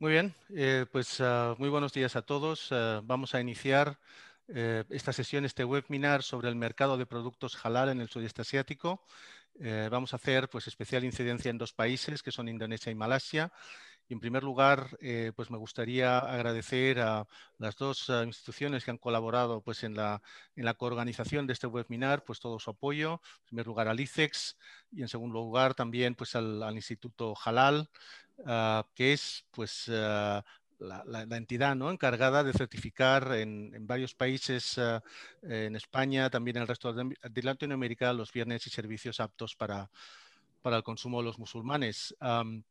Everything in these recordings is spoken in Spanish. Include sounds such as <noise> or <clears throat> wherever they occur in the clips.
Muy bien, eh, pues uh, muy buenos días a todos. Uh, vamos a iniciar eh, esta sesión, este webinar sobre el mercado de productos halal en el sudeste asiático. Eh, vamos a hacer pues, especial incidencia en dos países, que son Indonesia y Malasia. Y en primer lugar, eh, pues me gustaría agradecer a las dos uh, instituciones que han colaborado pues, en, la, en la coorganización de este webinar, pues todo su apoyo. En primer lugar al ICEX y en segundo lugar también pues, al, al Instituto Halal, uh, que es pues, uh, la, la, la, entidad ¿no? encargada de certificar en, en varios países, uh, en España, también en el resto de, de, Latinoamérica, los bienes y servicios aptos para, para el consumo de los musulmanes. Um,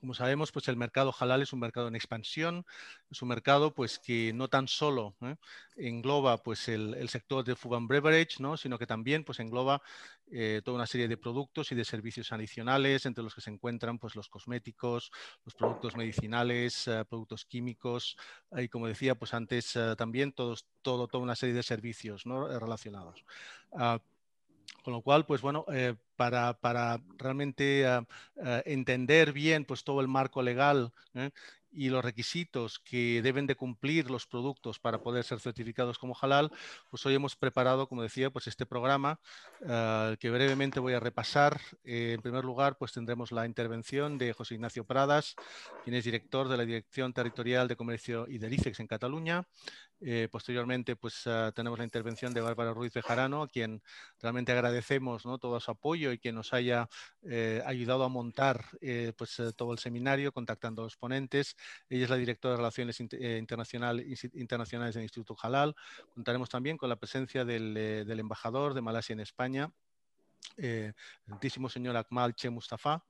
como sabemos, pues el mercado halal es un mercado en expansión, es un mercado pues que no tan solo ¿eh? engloba pues el, sector de food beverage, ¿no? sino que también pues engloba eh, toda una serie de productos y de servicios adicionales, entre los que se encuentran pues los cosméticos, los productos medicinales, uh, productos químicos y como decía pues antes también todos, todo, toda una serie de servicios ¿no? relacionados. Uh, con lo cual, pues bueno, eh, para, para, realmente uh, uh, entender bien pues, todo el marco legal ¿eh? Y los requisitos que deben de cumplir los productos para poder ser certificados como halal, pues hoy hemos preparado, como decía, pues este programa uh, que brevemente voy a repasar. Eh, en primer lugar, pues tendremos la intervención de José Ignacio Pradas, quien es director de la Dirección Territorial de Comercio y del ICEX en Cataluña. Eh, posteriormente, pues uh, tenemos la intervención de Bárbara Ruiz de Jarano, a quien realmente agradecemos ¿no? todo su apoyo y que nos haya eh, ayudado a montar eh, pues, todo el seminario, contactando a los ponentes. Ella es la directora de Relaciones Internacional, Internacionales del Instituto Halal. Contaremos también con la presencia del, del embajador de Malasia en España, el altísimo señor Akmal Che Mustafa.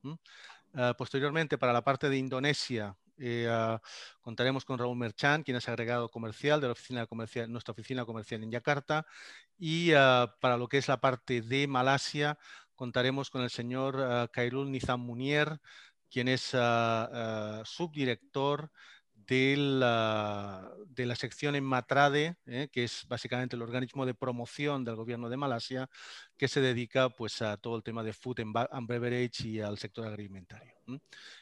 Uh, posteriormente, para la parte de Indonesia, eh, uh, contaremos con Raúl Merchan, quien es agregado comercial de la oficina comercial, nuestra oficina comercial en Yakarta. Y uh, para lo que es la parte de Malasia, contaremos con el señor Kairul Nizam Munier, quien es subdirector de la, de la, sección en Matrade, eh, que es básicamente el organismo de promoción del gobierno de Malasia, que se dedica pues, a todo el tema de food and beverage y al sector agroalimentario.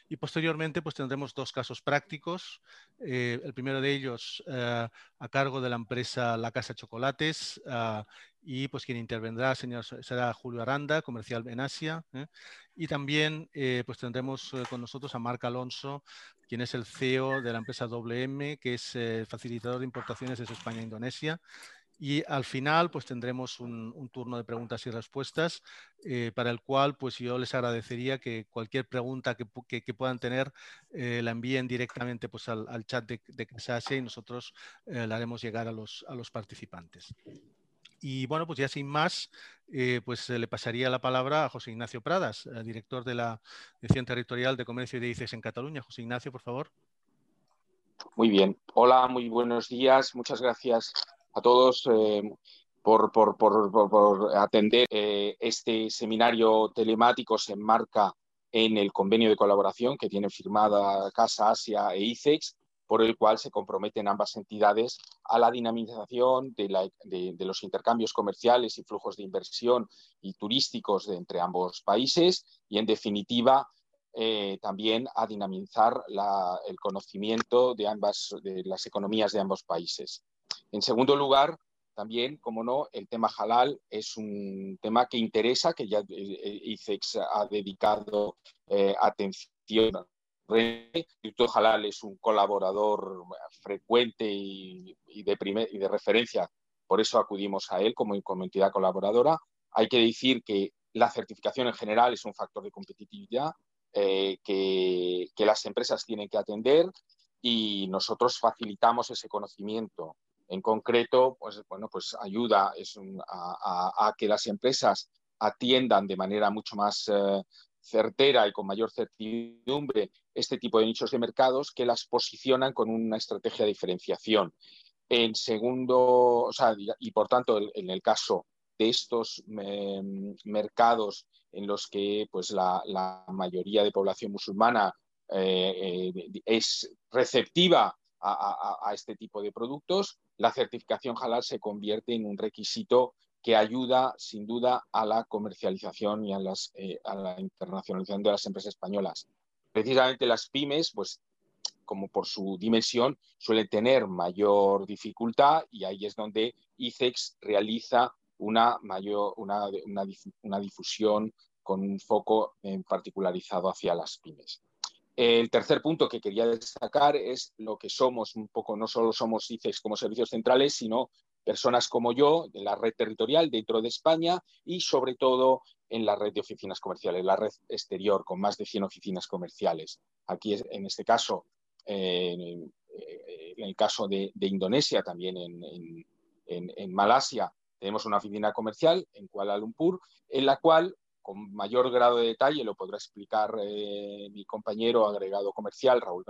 Y posteriormente pues, tendremos dos casos prácticos. Eh, el primero de ellos eh, a cargo de la empresa La Casa Chocolates uh, y pues quien intervendrá señor, será Julio Aranda, comercial en Asia. ¿eh? Y también eh, pues tendremos eh, con nosotros a Marc Alonso, quien es el CEO de la empresa WM, que es facilitador de importaciones desde España a Indonesia. Y al final, pues tendremos un, turno de preguntas y respuestas, eh, para el cual, pues yo les agradecería que cualquier pregunta que, puedan tener eh, la envíen directamente pues, al, chat de, de y nosotros eh, la haremos llegar a los participantes. Y bueno, pues ya sin más, eh, pues le pasaría la palabra a José Ignacio Pradas, eh, director de la Dirección Territorial de Comercio y de ICES en Cataluña. José Ignacio, por favor. Muy bien. Hola, muy buenos días. Muchas gracias a todos eh, por, por, por, por, atender este seminario telemático. Se enmarca en el convenio de colaboración que tiene firmada Casa Asia e ICEX por el cual se comprometen ambas entidades a la dinamización de, la, de, de los intercambios comerciales y flujos de inversión y turísticos de entre ambos países y, en definitiva, eh, también a dinamizar la, el conocimiento de, ambas, de las economías de ambos países. En segundo lugar, también, como no, el tema halal es un tema que interesa, que ya eh, ICEX ha dedicado eh, atención Instituto Halal es un colaborador frecuente y, de primer, y, de referencia, por eso acudimos a él como, como, entidad colaboradora. Hay que decir que la certificación en general es un factor de competitividad eh, que, las empresas tienen que atender y nosotros facilitamos ese conocimiento. En concreto, pues, bueno, pues ayuda a, que las empresas atiendan de manera mucho más eh, certera y con mayor certidumbre este tipo de nichos de mercados que las posicionan con una estrategia de diferenciación. En segundo, o sea, y por tanto, en el caso de estos eh, mercados en los que pues, la, mayoría de población musulmana eh, eh, es receptiva a, a, a, este tipo de productos, la certificación halal se convierte en un requisito que ayuda sin duda a la comercialización y eh, a, la internacionalización de las empresas españolas. Precisamente las pymes pues, como por su dimensión, suelen tener mayor dificultad y ahí es donde ICEX realiza una, mayor, una, una difusión con un foco en particularizado hacia las pymes. El tercer punto que quería destacar es lo que somos un poco, no solo somos ICEX como servicios centrales, sino personas como yo de la red territorial dentro de España y sobre todo en la red de oficinas comerciales, la red exterior con más de 100 oficinas comerciales. Aquí en este caso, en, el caso de, Indonesia, también en Malasia, tenemos una oficina comercial en Kuala Lumpur, en la cual con mayor grado de detalle, lo podrá explicar eh, mi compañero agregado comercial, Raúl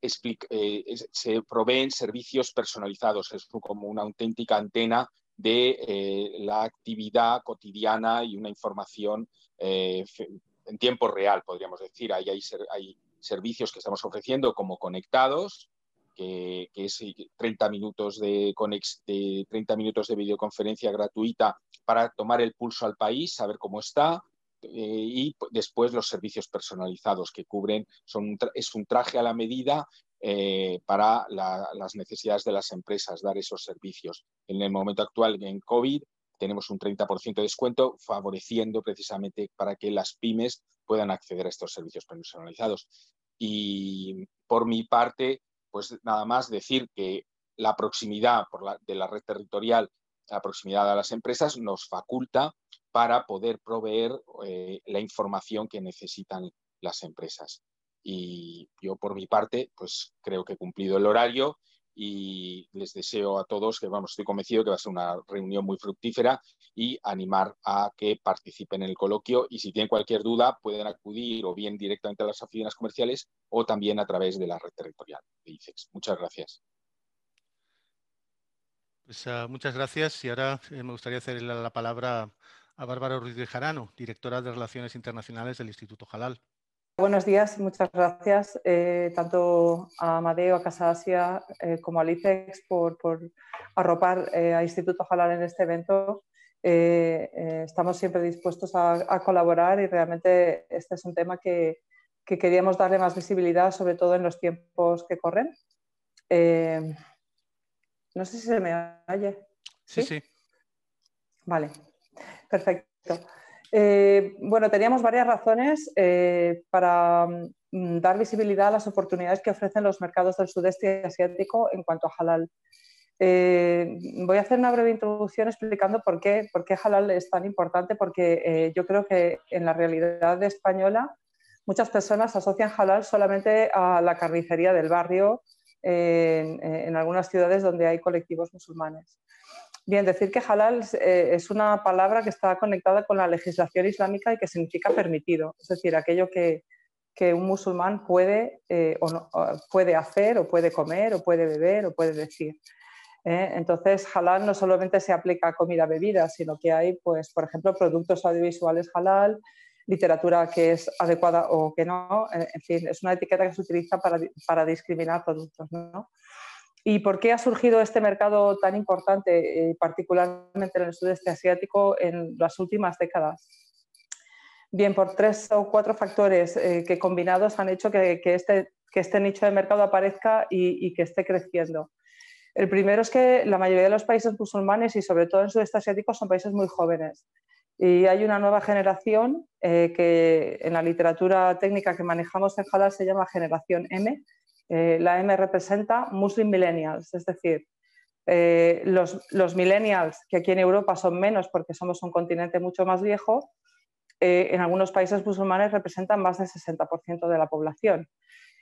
Eh, se proveen servicios personalizados, es como una auténtica antena de eh, la actividad cotidiana y una información en tiempo real, podríamos decir. Hay, hay servicios que estamos ofreciendo como conectados, que, es 30 minutos de, de 30 minutos de videoconferencia gratuita para tomar el pulso al país, saber cómo está, eh, y después los servicios personalizados que cubren, son, es un traje a la medida eh, para las necesidades de las empresas, dar esos servicios. En el momento actual, en COVID, tenemos un 30% de descuento, favoreciendo precisamente para que las pymes puedan acceder a estos servicios personalizados. Y por mi parte, pues nada más decir que la proximidad de la red territorial, la proximidad a las empresas nos faculta para poder proveer eh, la información que necesitan las empresas. Y yo por mi parte, pues creo que he cumplido el horario y les deseo a todos que, vamos, estoy convencido que va a ser una reunión muy fructífera y animar a que participen en el coloquio y si tienen cualquier duda pueden acudir o bien directamente a las oficinas comerciales o también a través de la red territorial de ICEX. Muchas gracias. Pues, uh, muchas gracias y ahora eh, me gustaría hacer la palabra a Bárbara Ruiz de Jarano, directora de Relaciones Internacionales del Instituto Jalal. Buenos días, muchas gracias eh, tanto a Amadeo, a Casa Asia eh, como a LICEX por, arropar eh, a Instituto Jalal en este evento. estamos siempre dispuestos a, colaborar y realmente este es un tema que, queríamos darle más visibilidad, sobre todo en los tiempos que corren. no sé si se me oye. sí. sí. Vale, perfecto. Eh, bueno, teníamos varias razones eh, para mm, dar visibilidad a las oportunidades que ofrecen los mercados del sudeste asiático en cuanto a halal. Eh, voy a hacer una breve introducción explicando por qué, por qué halal es tan importante, porque yo creo que en la realidad española muchas personas asocian halal solamente a la carnicería del barrio en algunas ciudades donde hay colectivos musulmanes. Bien, decir que halal eh, es una palabra que está conectada con la legislación islámica y que significa permitido, es decir, aquello que, un musulmán puede, eh, o puede hacer o puede comer o puede beber o puede decir. ¿eh? Entonces, halal no solamente se aplica a comida, bebida, sino que hay, pues, por ejemplo, productos audiovisuales halal, literatura que es adecuada o que no, en fin, es una etiqueta que se utiliza para, para discriminar productos. ¿no? ¿Y por qué ha surgido este mercado tan importante, eh, particularmente en el sudeste asiático, en las últimas décadas? Bien, por tres o cuatro factores eh, que combinados han hecho que, este, que, este, nicho de mercado aparezca y, que esté creciendo. El primero es que la mayoría de los países musulmanes y sobre todo en el sudeste asiático son países muy jóvenes. Y hay una nueva generación eh, que en la literatura técnica que manejamos en Jalal se llama generación M, eh, la M representa Muslim Millennials, es decir, eh, los, millennials, que aquí en Europa son menos porque somos un continente mucho más viejo, eh, en algunos países musulmanes representan más del 60% de la población.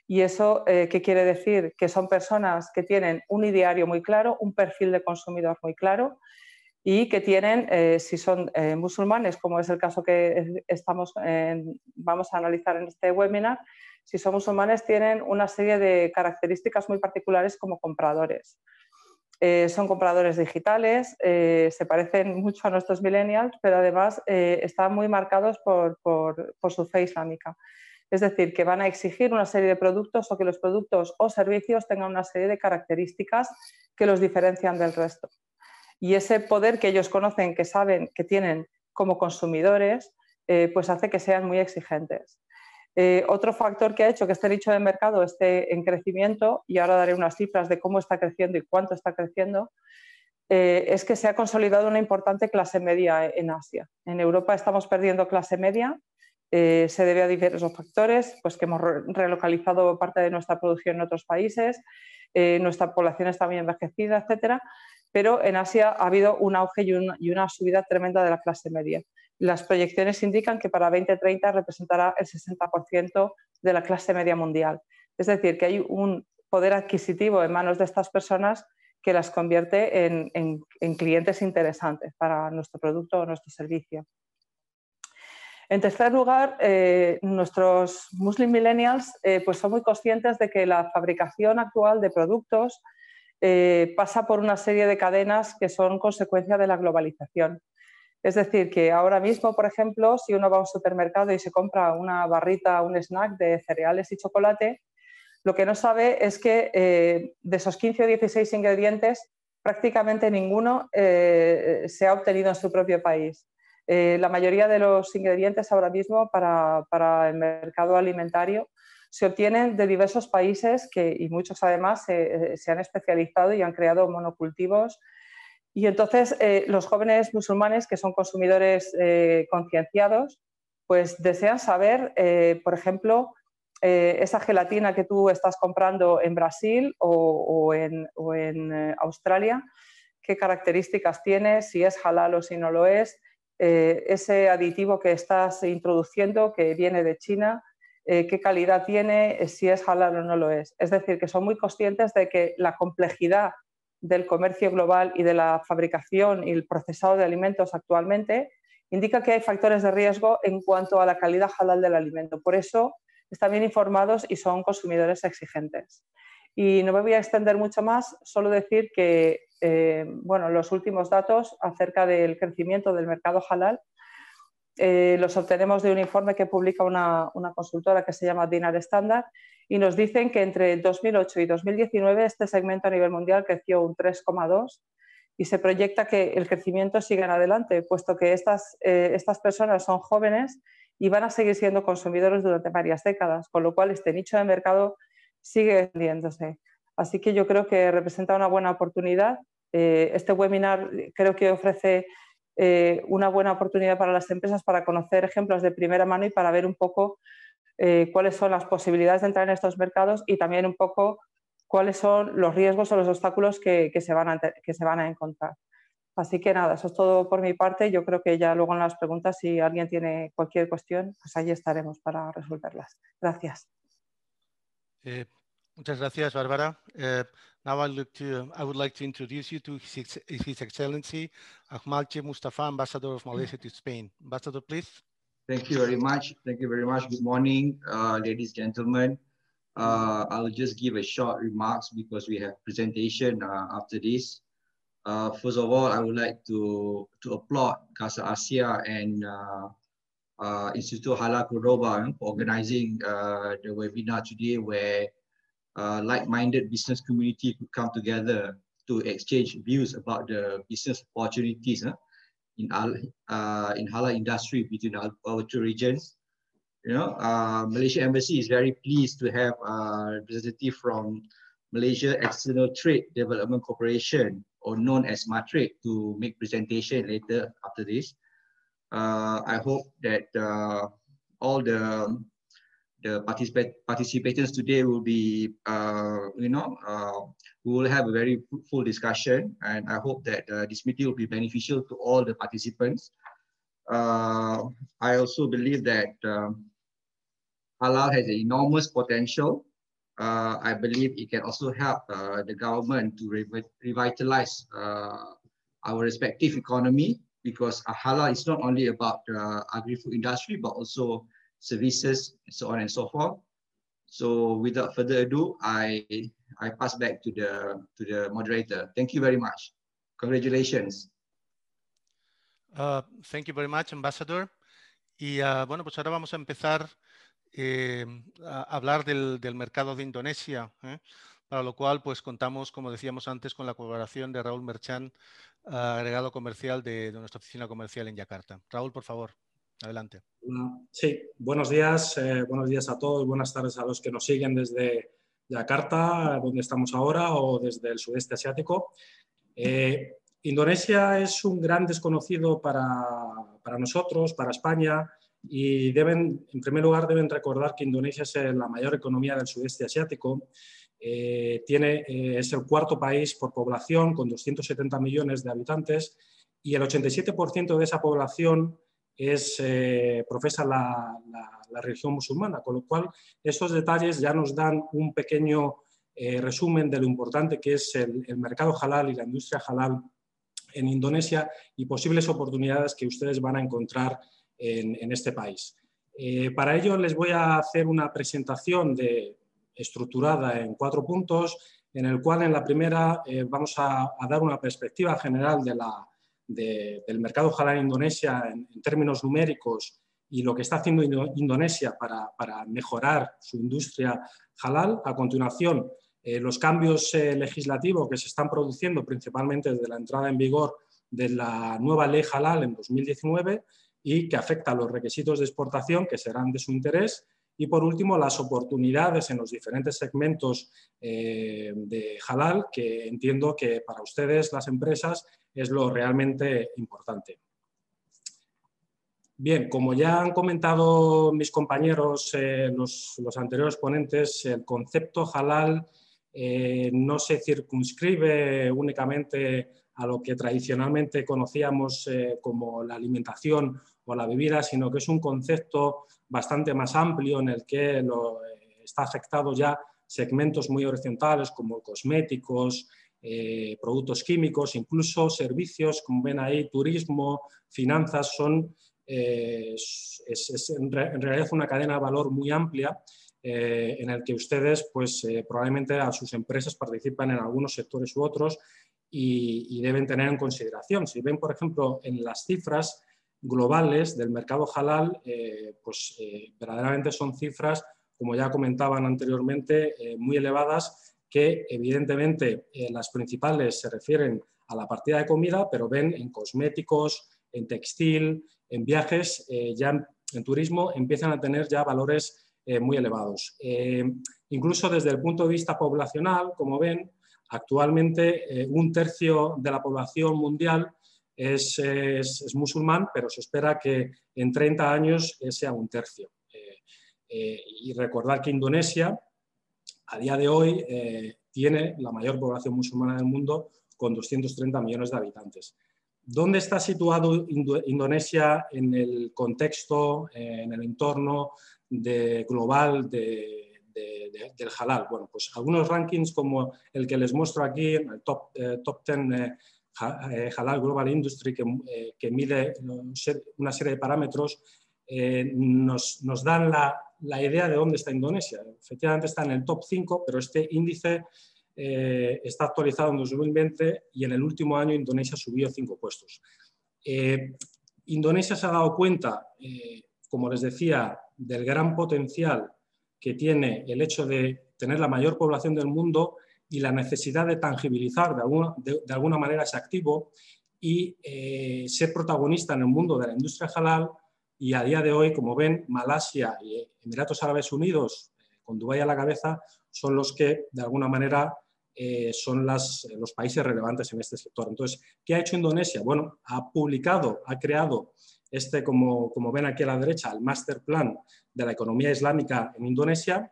¿Y eso qué quiere decir? Que son personas que tienen un ideario muy claro, un perfil de consumidor muy claro y que tienen, si son musulmanes, como es el caso que estamos, vamos a analizar en este webinar, si son musulmanes, tienen una serie de características muy particulares como compradores. Eh, son compradores digitales, eh, se parecen mucho a nuestros millennials, pero además eh, están muy marcados por, su fe islámica. Es decir, que van a exigir una serie de productos o que los productos o servicios tengan una serie de características que los diferencian del resto. Y ese poder que ellos conocen, que saben que tienen como consumidores, pues hace que sean muy exigentes. Eh, otro factor que ha hecho que este nicho de mercado esté en crecimiento, y ahora daré unas cifras de cómo está creciendo y cuánto está creciendo, eh, es que se ha consolidado una importante clase media en Asia. En Europa estamos perdiendo clase media, eh, se debe a diversos factores, pues que hemos relocalizado parte de nuestra producción en otros países, nuestra población está muy envejecida, etcétera, pero en Asia ha habido un auge y una subida tremenda de la clase media. Las proyecciones indican que para 2030 representará el 60% de la clase media mundial. Es decir, que hay un poder adquisitivo en manos de estas personas que las convierte en, clientes interesantes para nuestro producto o nuestro servicio. En tercer lugar, eh, nuestros Muslim Millennials eh, pues son muy conscientes de que la fabricación actual de productos eh, pasa por una serie de cadenas que son consecuencia de la globalización. Es decir, que ahora mismo, por ejemplo, si uno va a un supermercado y se compra una barrita, un snack de cereales y chocolate, lo que no sabe es que eh, de esos 15 o 16 ingredientes, prácticamente ninguno eh, se ha obtenido en su propio país. Eh, la mayoría de los ingredientes ahora mismo para, el mercado alimentario se obtienen de diversos países que, y muchos además se han especializado y han creado monocultivos y entonces eh, los jóvenes musulmanes que son consumidores eh, concienciados, pues desean saber, eh, por ejemplo, esa gelatina que tú estás comprando en Brasil o, en, Australia, qué características tiene, si es halal o si no lo es, ese aditivo que estás introduciendo que viene de China, qué calidad tiene, si es halal o no lo es. Es decir, que son muy conscientes de que la complejidad del comercio global y de la fabricación y el procesado de alimentos actualmente, indica que hay factores de riesgo en cuanto a la calidad halal del alimento. Por eso están bien informados y son consumidores exigentes. Y no me voy a extender mucho más, solo decir que eh, bueno, los últimos datos acerca del crecimiento del mercado halal eh, los obtenemos de un informe que publica una, una consultora que se llama Dinar Standard y nos dicen que entre 2008 y 2019 este segmento a nivel mundial creció un 3,2 y se proyecta que el crecimiento siga en adelante, puesto que estas, eh, estas personas son jóvenes y van a seguir siendo consumidores durante varias décadas, con lo cual este nicho de mercado sigue extendiéndose. Así que yo creo que representa una buena oportunidad. Eh, este webinar creo que ofrece eh, una buena oportunidad para las empresas para conocer ejemplos de primera mano y para ver un poco eh, cuáles son las posibilidades de entrar en estos mercados y también un poco cuáles son los riesgos o los obstáculos que, se, van a, que se van a encontrar. Así que nada, eso es todo por mi parte. Yo creo que ya luego en las preguntas, si alguien tiene cualquier cuestión, pues ahí estaremos para resolverlas. Gracias. Eh, muchas gracias, Bárbara. Uh, now I, look to, I would like to introduce you to His, His Excellency Ahmalche Mustafa, Ambassador of Malaysia to Spain. Ambassador, please. Thank you very much. Thank you very much. Good morning, uh, ladies, gentlemen. Uh, I'll just give a short remarks because we have presentation uh, after this. Uh, first of all, I would like to, to applaud Casa Asia and uh, uh, Instituto Halal Cordoba for organizing the webinar today where like-minded business community could come together to exchange views about the business opportunities in uh, in halal industry between our, our two regions. You know, uh, Malaysia Embassy is very pleased to have a representative from Malaysia External Trade Development Corporation, or known as MATRADE, to make presentation later after this. Uh, I hope that uh, all the the participants today will be, uh, you know, uh, we will have a very full discussion and I hope that uh, this meeting will be beneficial to all the participants. Uh, I also believe that um, halal has an enormous potential. Uh, I believe it can also help uh, the government to re revitalize our respective economy because halal is not only about the agri-food industry, but also services, so on and so forth. So without further ado, I, I pass back to the, to the moderator. Thank you very much. Congratulations. Uh, thank you very much, Ambassador. Y uh, bueno, pues ahora vamos a empezar eh, a hablar del, del, mercado de Indonesia, ¿eh? para lo cual pues contamos, como decíamos antes, con la colaboración de Raúl Merchan, uh, agregado comercial de, de nuestra oficina comercial en Yakarta. Raúl, por favor. Adelante. Sí, buenos días, eh, buenos días a todos, buenas tardes a los que nos siguen desde Yakarta, donde estamos ahora, o desde el sudeste asiático. Eh, Indonesia es un gran desconocido para, para, nosotros, para España, y deben, en primer lugar, deben recordar que Indonesia es la mayor economía del sudeste asiático. Eh, tiene, es el cuarto país por población, con 270 millones de habitantes, y el 87% de esa población es, eh, profesa la, religión musulmana, con lo cual estos detalles ya nos dan un pequeño eh, resumen de lo importante que es el, mercado halal y la industria halal en Indonesia y posibles oportunidades que ustedes van a encontrar en, este país. Eh, para ello les voy a hacer una presentación de, estructurada en cuatro puntos, en el cual en la primera vamos a dar una perspectiva general de la, del mercado halal en Indonesia en, términos numéricos y lo que está haciendo Indonesia para, mejorar su industria halal. A continuación, eh, los cambios eh, legislativos que se están produciendo principalmente desde la entrada en vigor de la nueva ley halal en 2019 y que afecta a los requisitos de exportación que serán de su interés. Y por último, las oportunidades en los diferentes segmentos eh, de halal que entiendo que para ustedes, las empresas, es lo realmente importante. Bien, como ya han comentado mis compañeros, eh, los, anteriores ponentes, el concepto halal eh, no se circunscribe únicamente a lo que tradicionalmente conocíamos como la alimentación o la bebida, sino que es un concepto bastante más amplio en el que lo, está afectado ya segmentos muy horizontales como cosméticos, eh, productos químicos, incluso servicios, como ven ahí, turismo, finanzas, son eh, es, en, realidad una cadena de valor muy amplia eh, en el que ustedes pues, probablemente a sus empresas participan en algunos sectores u otros y, deben tener en consideración. Si ven, por ejemplo, en las cifras globales del mercado halal, pues verdaderamente son cifras, como ya comentaban anteriormente, muy elevadas que evidentemente eh, las principales se refieren a la partida de comida, pero ven en cosméticos, en textil, en viajes, eh, ya en, turismo empiezan a tener ya valores eh, muy elevados. incluso desde el punto de vista poblacional, como ven, actualmente un tercio de la población mundial es, es, musulmán, pero se espera que en 30 años sea un tercio. y recordar que Indonesia a día de hoy eh, tiene la mayor población musulmana del mundo con 230 millones de habitantes. ¿Dónde está situado Indonesia en el contexto, eh, en el entorno global del halal? Bueno, pues algunos rankings como el que les muestro aquí, el top, eh, top 10 halal Global Industry, que, mide una serie de parámetros, nos, nos, dan la, la idea de dónde está Indonesia. Efectivamente está en el top 5, pero este índice eh, está actualizado en 2020 y en el último año Indonesia subió cinco puestos. Eh, Indonesia se ha dado cuenta, eh, como les decía, del gran potencial que tiene el hecho de tener la mayor población del mundo y la necesidad de tangibilizar de alguna, de, alguna manera ese activo y ser protagonista en el mundo de la industria halal y a día de hoy, como ven, Malasia y Emiratos Árabes Unidos, eh, con Dubái a la cabeza, son los que, de alguna manera, eh, son los países relevantes en este sector. Entonces, ¿qué ha hecho Indonesia? Bueno, ha publicado, ha creado este, como, como ven aquí a la derecha, el Master Plan de la Economía Islámica en Indonesia,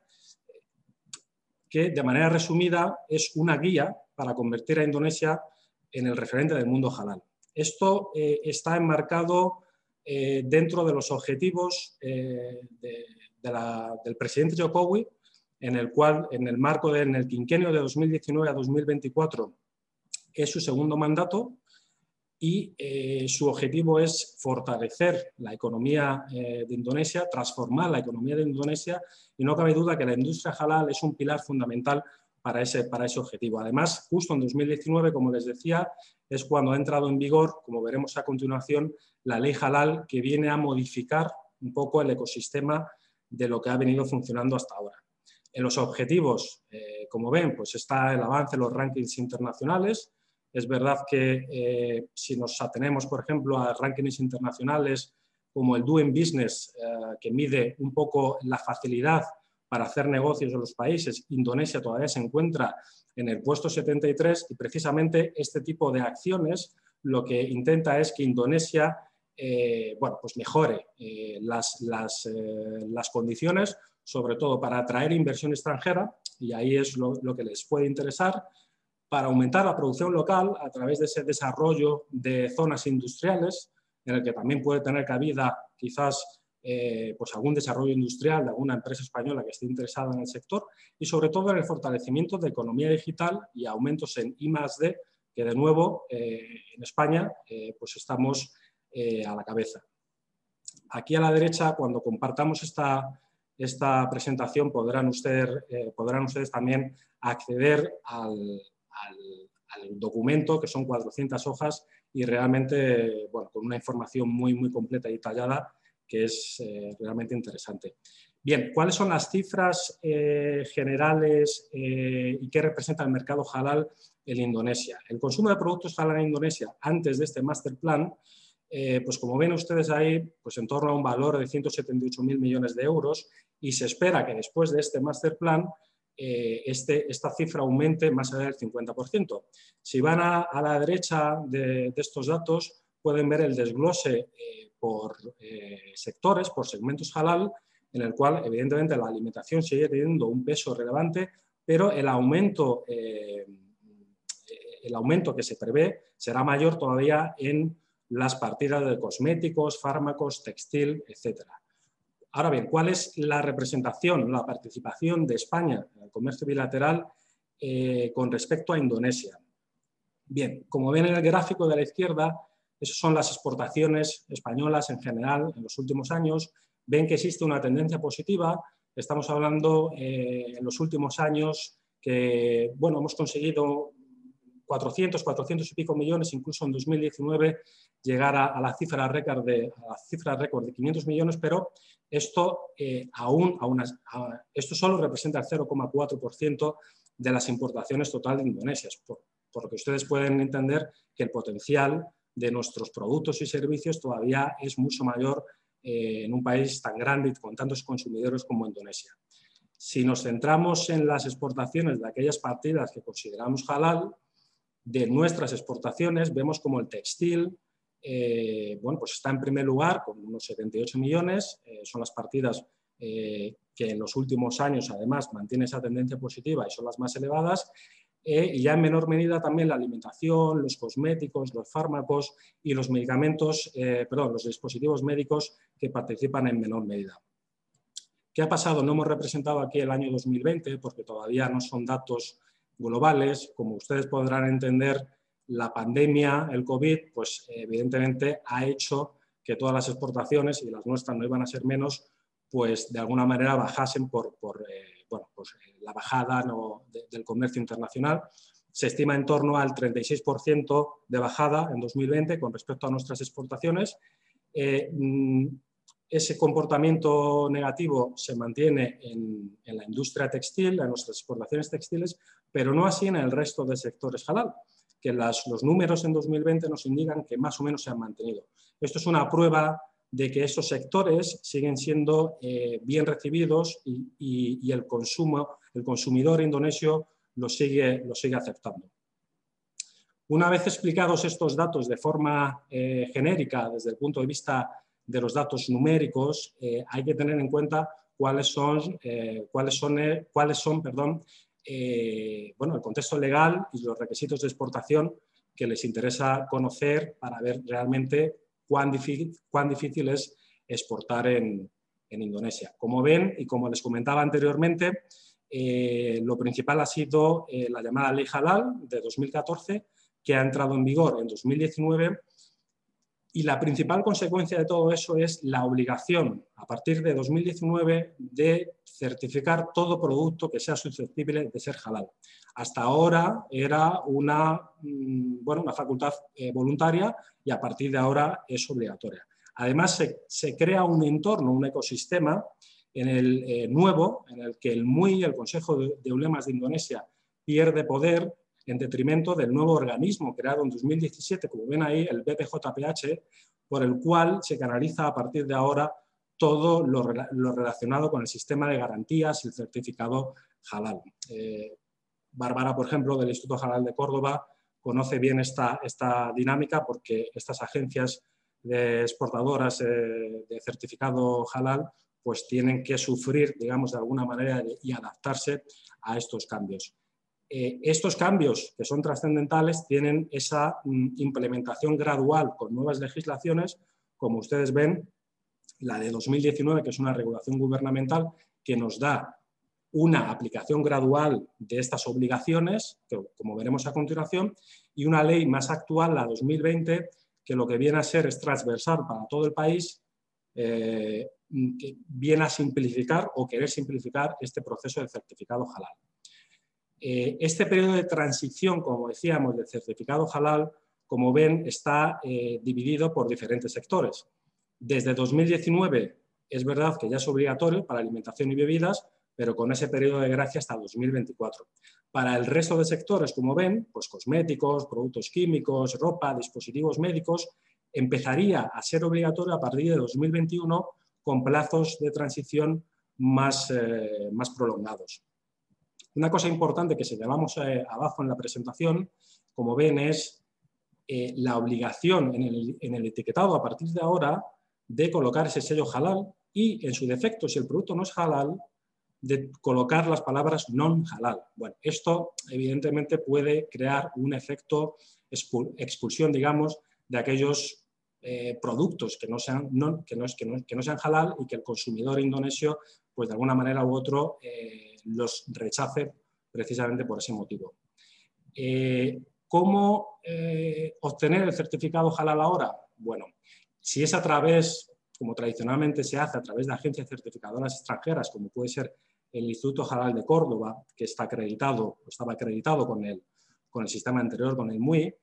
que de manera resumida es una guía para convertir a Indonesia en el referente del mundo halal. Esto eh, está enmarcado eh, dentro de los objetivos eh, del presidente Jokowi, en el cual, en el marco del el quinquenio de 2019 a 2024, es su segundo mandato y eh, su objetivo es fortalecer la economía de Indonesia, transformar la economía de Indonesia y no cabe duda que la industria halal es un pilar fundamental para ese, para ese objetivo. Además, justo en 2019, como les decía, es cuando ha entrado en vigor, como veremos a continuación, la ley halal que viene a modificar un poco el ecosistema de lo que ha venido funcionando hasta ahora. En los objetivos, eh, como ven, pues está el avance en los rankings internacionales. Es verdad que eh, si nos atenemos, por ejemplo, a rankings internacionales como el Doing Business, que mide un poco la facilidad para hacer negocios en los países. Indonesia todavía se encuentra en el puesto 73 y precisamente este tipo de acciones lo que intenta es que Indonesia eh, bueno, pues mejore eh, las, eh, las, condiciones, sobre todo para atraer inversión extranjera, y ahí es lo, que les puede interesar, para aumentar la producción local a través de ese desarrollo de zonas industriales, en el que también puede tener cabida quizás pues algún desarrollo industrial de alguna empresa española que esté interesada en el sector, y sobre todo en el fortalecimiento de economía digital y aumentos en I +D, que de nuevo en España pues estamos eh, a la cabeza. Aquí a la derecha, cuando compartamos esta, esta presentación, podrán, eh, podrán ustedes también acceder al, documento, que son 400 hojas, y realmente bueno, con una información muy, muy completa y detallada, que es eh, realmente interesante. Bien, ¿cuáles son las cifras generales y qué representa el mercado halal en Indonesia? El consumo de productos halal en Indonesia antes de este master plan eh, pues como ven ustedes ahí, pues en torno a un valor de 178.000 millones de euros y se espera que después de este master plan eh, este, esta cifra aumente más allá del 50%. Si van a, la derecha de, estos datos, pueden ver el desglose eh, por sectores, por segmentos halal, en el cual evidentemente la alimentación sigue teniendo un peso relevante, pero el aumento, el aumento que se prevé será mayor todavía en las partidas de cosméticos, fármacos, textil, etc. Ahora bien, ¿cuál es la representación, la participación de España en el comercio bilateral eh, con respecto a Indonesia? Bien, como ven en el gráfico de la izquierda, esas son las exportaciones españolas en general en los últimos años. Ven que existe una tendencia positiva. Estamos hablando eh, en los últimos años que bueno, hemos conseguido 400, 400 y pico millones, incluso en 2019 llegar a, la cifra récord de, la cifra récord de 500 millones, pero esto, eh, aún, esto solo representa el 0,4% de las importaciones totales de Indonesia, por, lo que ustedes pueden entender que el potencial de nuestros productos y servicios todavía es mucho mayor eh, en un país tan grande y con tantos consumidores como Indonesia. Si nos centramos en las exportaciones de aquellas partidas que consideramos halal, de nuestras exportaciones, vemos como el textil eh, bueno, pues está en primer lugar con unos 78 millones, eh, son las partidas eh, que en los últimos años además mantiene esa tendencia positiva y son las más elevadas, y ya en menor medida también la alimentación, los cosméticos, los fármacos y los medicamentos, perdón, los dispositivos médicos que participan en menor medida. ¿Qué ha pasado? No hemos representado aquí el año 2020 porque todavía no son datos globales. Como ustedes podrán entender, la pandemia, el COVID, pues evidentemente ha hecho que todas las exportaciones, y las nuestras no iban a ser menos, pues de alguna manera bajasen por, eh, bueno, pues, la bajada del comercio internacional. Se estima en torno al 36% de bajada en 2020 con respecto a nuestras exportaciones. Eh, mm, ese comportamiento negativo se mantiene en, la industria textil, en nuestras exportaciones textiles, pero no así en el resto de sectores halal, que los números en 2020 nos indican que más o menos se han mantenido. Esto es una prueba de que esos sectores siguen siendo eh, bien recibidos y, el, consumo, el consumidor indonesio lo sigue, lo sigue aceptando. Una vez explicados estos datos de forma eh, genérica desde el punto de vista de los datos numéricos, eh, hay que tener en cuenta cuáles son, cuáles son, cuáles son perdón, bueno, el contexto legal y los requisitos de exportación que les interesa conocer para ver realmente cuán difícil, cuán difícil es exportar en, en, Indonesia. Como ven y como les comentaba anteriormente, lo principal ha sido la llamada Ley Halal de 2014, que ha entrado en vigor en 2019 y la principal consecuencia de todo eso es la obligación, a partir de 2019, de certificar todo producto que sea susceptible de ser halal. Hasta ahora era una, mm, bueno, una facultad eh, voluntaria y a partir de ahora es obligatoria. Además, se, crea un entorno, un ecosistema en el eh, nuevo, en el que el MUI, el Consejo de, de Ulemas de Indonesia, pierde poder en detrimento del nuevo organismo creado en 2017, como ven ahí, el BPJPH, por el cual se canaliza a partir de ahora todo lo, relacionado con el sistema de garantías y el certificado halal. Eh, Bárbara, por ejemplo, del Instituto Halal de Córdoba, conoce bien esta, esta dinámica porque estas agencias de exportadoras eh, de certificado halal pues tienen que sufrir, digamos, de alguna manera y adaptarse a estos cambios. Eh, estos cambios, que son trascendentales, tienen esa mm, implementación gradual con nuevas legislaciones, como ustedes ven, la de 2019, que es una regulación gubernamental que nos da una aplicación gradual de estas obligaciones, como veremos a continuación, y una ley más actual, la 2020, que lo que viene a ser es transversal para todo el país, eh, que viene a simplificar o querer simplificar este proceso de certificado halal. Eh, este periodo de transición, como decíamos, del certificado halal, como ven, está eh, dividido por diferentes sectores. Desde 2019 es verdad que ya es obligatorio para alimentación y bebidas, pero con ese periodo de gracia hasta 2024. Para el resto de sectores, como ven, pues cosméticos, productos químicos, ropa, dispositivos médicos, empezaría a ser obligatorio a partir de 2021 con plazos de transición más, eh, más prolongados. Una cosa importante que señalamos eh, abajo en la presentación, como ven, es eh, la obligación en el, en el, etiquetado a partir de ahora de colocar ese sello halal y, en su defecto, si el producto no es halal, de colocar las palabras non halal. Bueno, esto evidentemente puede crear un efecto expulsión, digamos, de aquellos eh, productos que no, sean, que, no, que, no, que no sean halal y que el consumidor indonesio, pues de alguna manera u otro, los rechace precisamente por ese motivo. Eh, ¿Cómo eh, obtener el certificado halal ahora? Bueno, si es a través, como tradicionalmente se hace, a través de agencias certificadoras extranjeras, como puede ser el Instituto Halal de Córdoba, que está acreditado, estaba acreditado con el, con el sistema anterior, con el MUI,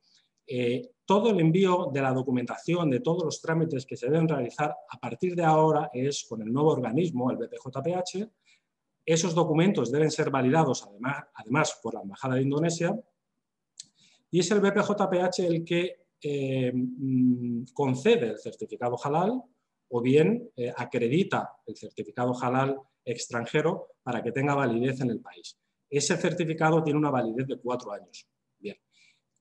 eh, todo el envío de la documentación, de todos los trámites que se deben realizar a partir de ahora es con el nuevo organismo, el BPJPH, esos documentos deben ser validados además, además por la Embajada de Indonesia y es el BPJPH el que eh, mm, concede el certificado halal o bien eh, acredita el certificado halal extranjero para que tenga validez en el país. Ese certificado tiene una validez de cuatro años. Bien.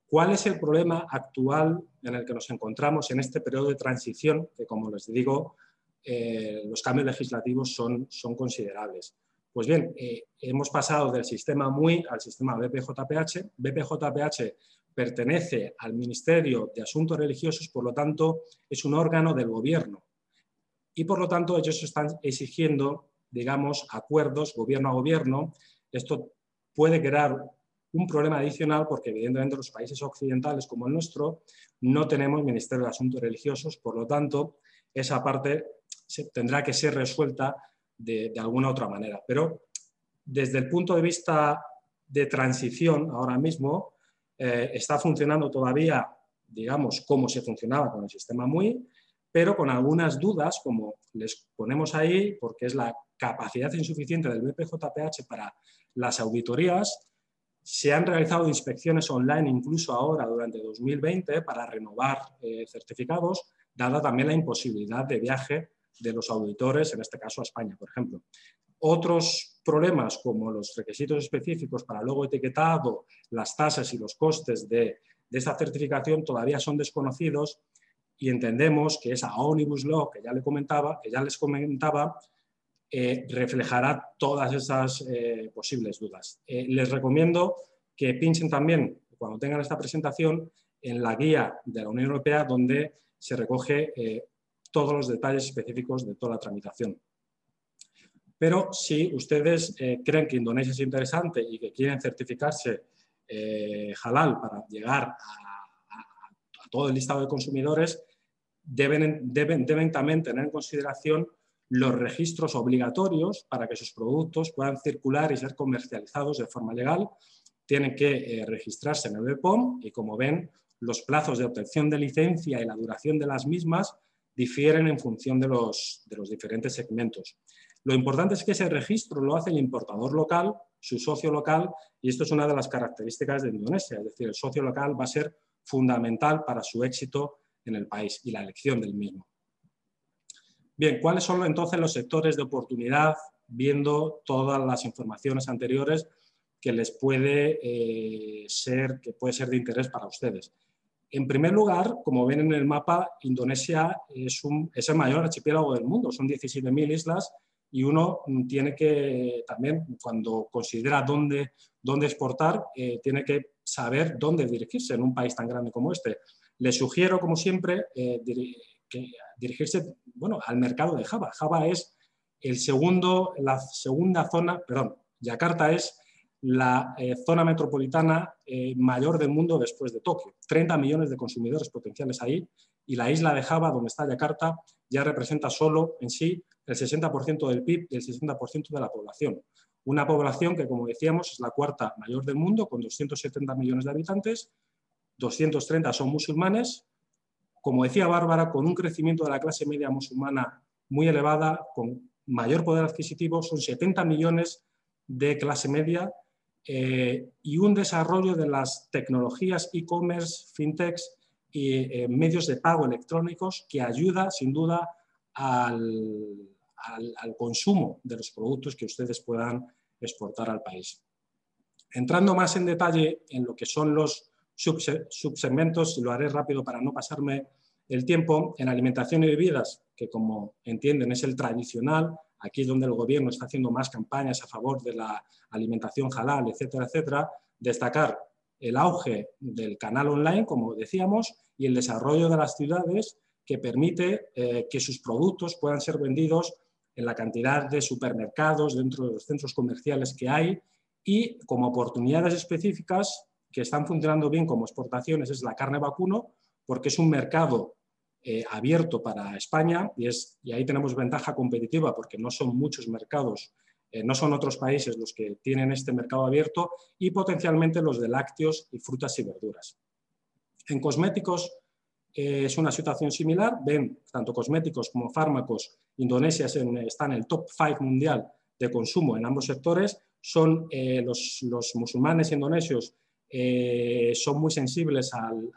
¿Cuál es el problema actual en el que nos encontramos en este periodo de transición? Que, como les digo, eh, los cambios legislativos son, son considerables. Pues bien, eh, hemos pasado del sistema MUI al sistema BPJPH. BPJPH pertenece al Ministerio de Asuntos Religiosos, por lo tanto, es un órgano del gobierno. Y por lo tanto, ellos están exigiendo, digamos, acuerdos gobierno a gobierno. Esto puede crear un problema adicional porque evidentemente los países occidentales como el nuestro no tenemos Ministerio de Asuntos Religiosos, por lo tanto, esa parte tendrá que ser resuelta de, alguna otra manera. Pero desde el punto de vista de transición, ahora mismo, eh, está funcionando todavía, digamos, como se funcionaba con el sistema MUI, pero con algunas dudas, como les ponemos ahí, porque es la capacidad insuficiente del BPJPH para las auditorías. Se han realizado inspecciones online incluso ahora durante 2020 para renovar eh, certificados, dada también la imposibilidad de viaje de los auditores, en este caso a España, por ejemplo. Otros problemas como los requisitos específicos para luego etiquetado, las tasas y los costes de, esta certificación todavía son desconocidos y entendemos que esa Omnibus Law que ya, le comentaba, que ya les comentaba eh, reflejará todas esas eh, posibles dudas. Eh, les recomiendo que pinchen también, cuando tengan esta presentación, en la guía de la Unión Europea donde se recoge todos los detalles específicos de toda la tramitación. Pero si ustedes eh, creen que Indonesia es interesante y que quieren certificarse eh, halal para llegar a, todo el listado de consumidores, deben, deben, deben también tener en consideración los registros obligatorios para que sus productos puedan circular y ser comercializados de forma legal. Tienen que eh, registrarse en el BPOM y, como ven, los plazos de obtención de licencia y la duración de las mismas difieren en función de los, de los diferentes segmentos. Lo importante es que ese registro lo hace el importador local, su socio local, y esto es una de las características de Indonesia, es decir, el socio local va a ser fundamental para su éxito en el país y la elección del mismo. Bien, ¿cuáles son entonces los sectores de oportunidad viendo todas las informaciones anteriores que les puede eh, ser, que puede ser de interés para ustedes? En primer lugar, como ven en el mapa, Indonesia es, es el mayor archipiélago del mundo, son 17.000 islas y uno tiene que también, cuando considera dónde, dónde exportar, eh, tiene que saber dónde dirigirse en un país tan grande como este. Les sugiero, como siempre, eh, dirigirse bueno, al mercado de Java. Java es el segundo, la segunda zona, perdón, Yakarta es la eh, zona metropolitana mayor del mundo después de Tokio. 30 millones de consumidores potenciales ahí y la isla de Java, donde está Yakarta, ya representa solo en sí el 60% del PIB y el 60% de la población. Una población que, como decíamos, es la cuarta mayor del mundo, con 270 millones de habitantes, 230 son musulmanes, como decía Bárbara, con un crecimiento de la clase media musulmana muy elevada, con mayor poder adquisitivo, son 70 millones de clase media eh, y un desarrollo de las tecnologías e-commerce, fintechs y eh, medios de pago electrónicos que ayuda sin duda al, al, consumo de los productos que ustedes puedan exportar al país. Entrando más en detalle en lo que son los subsegmentos, lo haré rápido para no pasarme el tiempo, en alimentación y bebidas, que como entienden es el tradicional, aquí es donde el gobierno está haciendo más campañas a favor de la alimentación halal, etcétera, etcétera, destacar el auge del canal online, como decíamos, y el desarrollo de las ciudades que permite eh, que sus productos puedan ser vendidos en la cantidad de supermercados dentro de los centros comerciales que hay y como oportunidades específicas que están funcionando bien como exportaciones es la carne vacuno, porque es un mercado eh, abierto para España y, es, y ahí tenemos ventaja competitiva porque no son muchos mercados, eh, no son otros países los que tienen este mercado abierto y potencialmente los de lácteos y frutas y verduras. En cosméticos eh, es una situación similar, ven tanto cosméticos como fármacos Indonesia está en el top 5 mundial de consumo en ambos sectores. Son eh, los, musulmanes indonesios son muy sensibles al,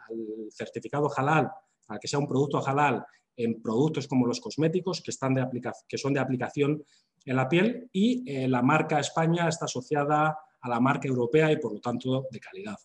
certificado halal, a que sea un producto halal en productos como los cosméticos que, están de que son de aplicación en la piel y eh, la marca España está asociada a la marca europea y por lo tanto de calidad.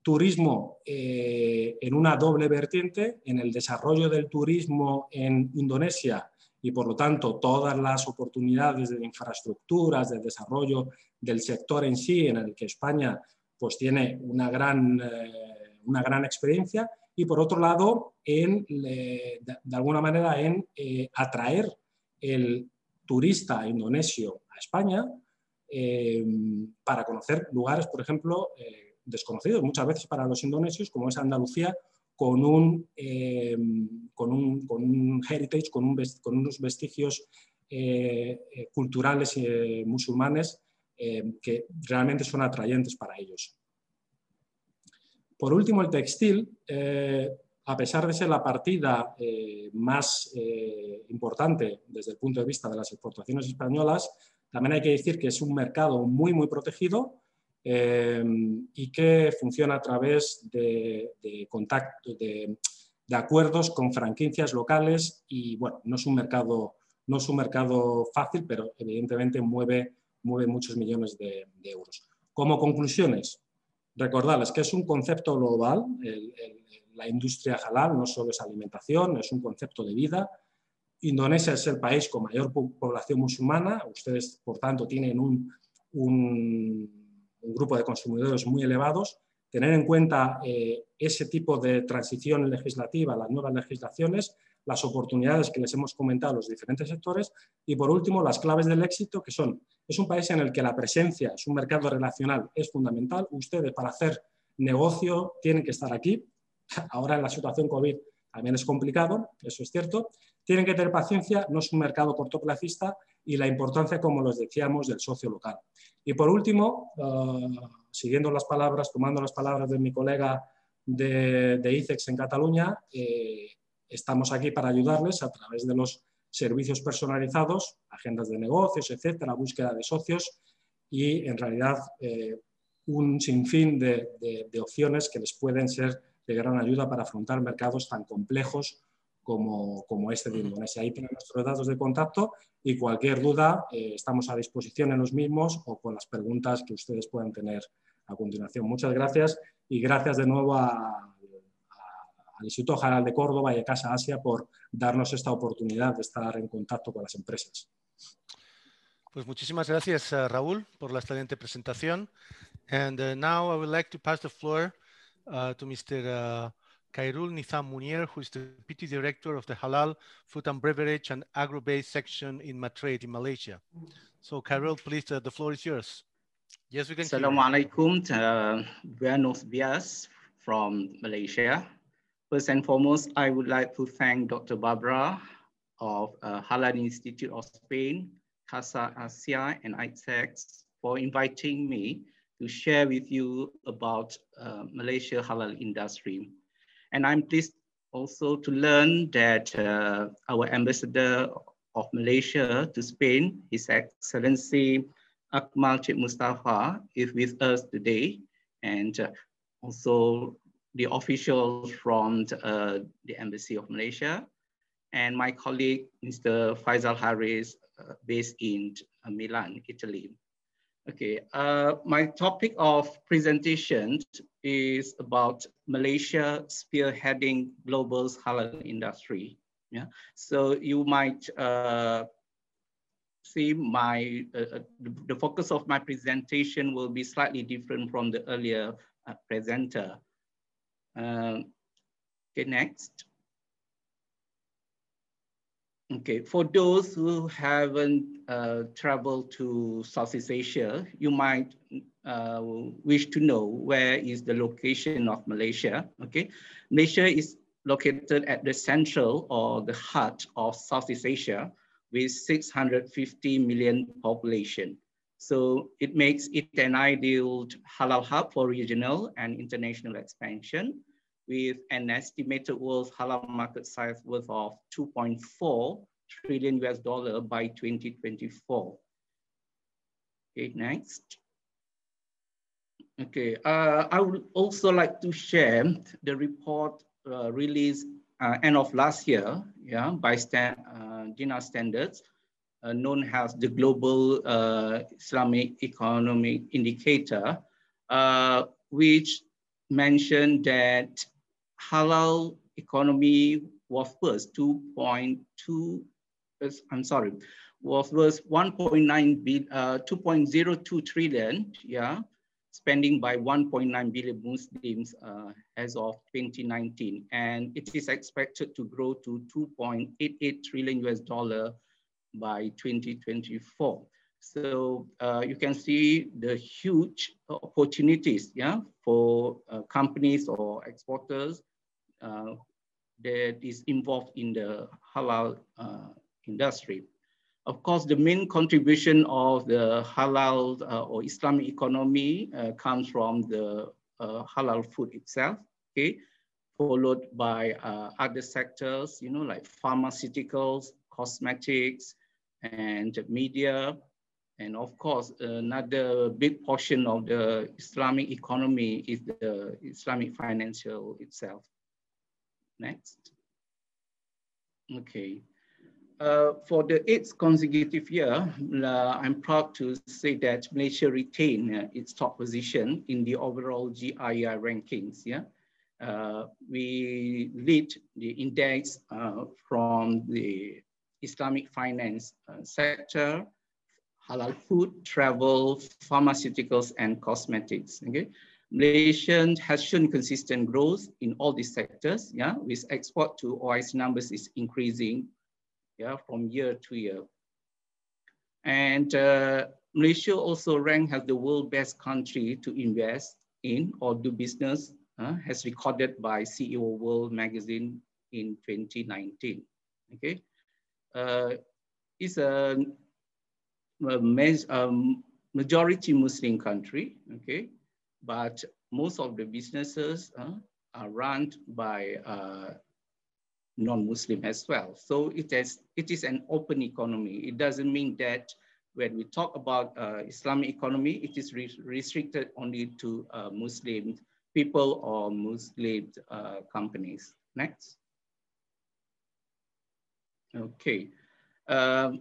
Turismo en una doble vertiente, en el desarrollo del turismo en Indonesia y por lo tanto todas las oportunidades de infraestructuras, de desarrollo del sector en sí, en el que España pues, tiene una gran, eh, una gran experiencia y por otro lado, en, de, alguna manera en eh, atraer el turista indonesio a España eh, para conocer lugares, por ejemplo, desconocidos muchas veces para los indonesios, como es Andalucía con un, eh, con un, con un heritage, con, un, con, unos vestigios eh, eh, culturales musulmanes que realmente son atrayentes para ellos. Por último, el textil, a pesar de ser la partida más importante desde el punto de vista de las exportaciones españolas, también hay que decir que es un mercado muy, muy protegido, y que funciona a través de, contacto, de, acuerdos con franquicias locales y bueno, no es un mercado, no es un mercado fácil, pero evidentemente mueve, mueve muchos millones de, euros. Como conclusiones, recordarles que es un concepto global, la industria halal no solo es alimentación, es un concepto de vida. Indonesia es el país con mayor población musulmana, ustedes por tanto tienen un un grupo de consumidores muy elevados, tener en cuenta eh, ese tipo de transición legislativa, las nuevas legislaciones, las oportunidades que les hemos comentado a los diferentes sectores y, por último, las claves del éxito, que son, es un país en el que la presencia, es un mercado relacional, es fundamental. Ustedes, para hacer negocio, tienen que estar aquí. <laughs> Ahora, en la situación COVID, también es complicado, eso es cierto. Tienen que tener paciencia, no es un mercado cortoplacista y la importancia, como les decíamos, del socio local. Y por último, eh, siguiendo las palabras, tomando las palabras de mi colega de, ICEX en Cataluña, eh, estamos aquí para ayudarles a través de los servicios personalizados, agendas de negocios, etcétera, búsqueda de socios y en realidad eh, un sinfín de, de, opciones que les pueden ser de gran ayuda para afrontar mercados tan complejos como, como este de Indonesia. Ahí tienen nuestros datos de contacto y cualquier duda eh, estamos a disposición en los mismos o con las preguntas que ustedes puedan tener a continuación. Muchas gracias y gracias de nuevo al Instituto General de Córdoba y a Casa Asia por darnos esta oportunidad de estar en contacto con las empresas. Pues muchísimas gracias, uh, Raúl, por la excelente presentación. And uh, now I would like to pass the floor uh, to Mr. Uh, Kairul Nizam Munier, who is the Deputy Director of the Halal Food and Beverage and Agro-Based Section in Matrade in Malaysia. So Kairul, please, uh, the floor is yours. Yes, we can Assalamualaikum, uh, buenos dias from Malaysia. First and foremost, I would like to thank Dr. Barbara of uh, Halal Institute of Spain CASA Asia and ITEX for inviting me to share with you about uh, Malaysia halal industry. And I'm pleased also to learn that uh, our ambassador of Malaysia to Spain, His Excellency Akmal Cik Mustafa is with us today. And uh, also the officials from uh, the Embassy of Malaysia and my colleague, Mr. Faisal Harris, uh, based in uh, Milan, Italy. Okay, uh, my topic of presentation is about Malaysia spearheading global halal industry. Yeah, so you might uh, see my uh, the, focus of my presentation will be slightly different from the earlier uh, presenter. Okay, next. Okay, for those who haven't uh, traveled to Southeast Asia, you might uh, wish to know where is the location of Malaysia. Okay, Malaysia is located at the central or the heart of Southeast Asia with 650 million population. So it makes it an ideal halal hub for regional and international expansion with an estimated world halal market size worth of 2.4 trillion US dollar by 2024. Okay, next. Okay, uh, I would also like to share the report uh, released uh, end of last year, yeah, by Stan, uh, GINA standards, uh, known as the Global uh, Islamic Economic Indicator, uh, which mentioned that halal economy was worth 2.2, I'm sorry, was worth 1.9 billion, uh, 2.02 trillion, yeah, spending by 1.9 billion Muslims uh, as of 2019. And it is expected to grow to 2.88 trillion US dollar by 2024. So uh, you can see the huge opportunities yeah, for uh, companies or exporters uh, that is involved in the halal uh, industry. Of course, the main contribution of the halal uh, or Islamic economy uh, comes from the halal food itself, okay? Followed by other sectors, you know, like pharmaceuticals, cosmetics, and media. And of course, another big portion of the Islamic economy is the Islamic financial itself. Next. Okay. Uh, for the eighth consecutive year, uh, I'm proud to say that Malaysia retained uh, its top position in the overall GII rankings. Yeah, uh, we lead the index uh, from the Islamic finance sector, halal food, travel, pharmaceuticals, and cosmetics. Okay, Malaysia has shown consistent growth in all these sectors. Yeah, with export to OIC numbers is increasing yeah, from year to year. And uh, Malaysia also ranked as the world best country to invest in or do business, uh, as recorded by CEO World Magazine in 2019. Okay, uh, it's a, a majority Muslim country. Okay, but most of the businesses uh, are run by uh, non-Muslim as well. So it is, it is an open economy. It doesn't mean that when we talk about uh, Islamic economy, it is re restricted only to uh, Muslims people or Muslim uh, companies. Next. Okay. Um,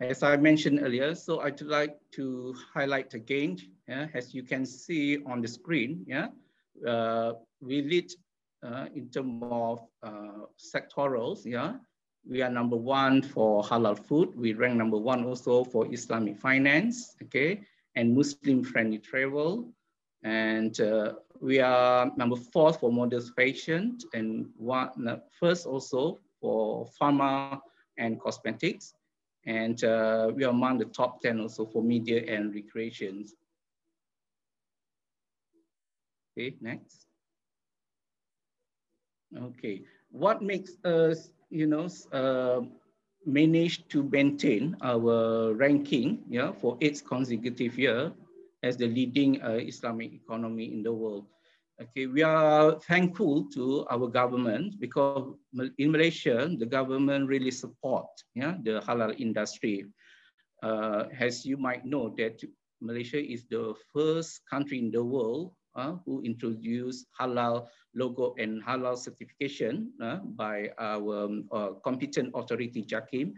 as I mentioned earlier, so I'd like to highlight again, yeah, as you can see on the screen, yeah, uh, we lead uh, in terms of uh, sectorals, yeah, we are number one for halal food. We rank number one also for Islamic finance, okay, and Muslim friendly travel. And uh, we are number four for modern fashion and one first also for pharma and cosmetics. And uh, we are among the top 10 also for media and recreations. Okay, next. Okay, what makes us, you know, uh, manage to maintain our ranking yeah, for eight consecutive year as the leading uh, Islamic economy in the world. Okay, we are thankful to our government because in Malaysia, the government really support yeah, the halal industry. Uh, as you might know that Malaysia is the first country in the world uh, who introduced halal logo and halal certification uh, by our um, uh, competent authority, JAKIM,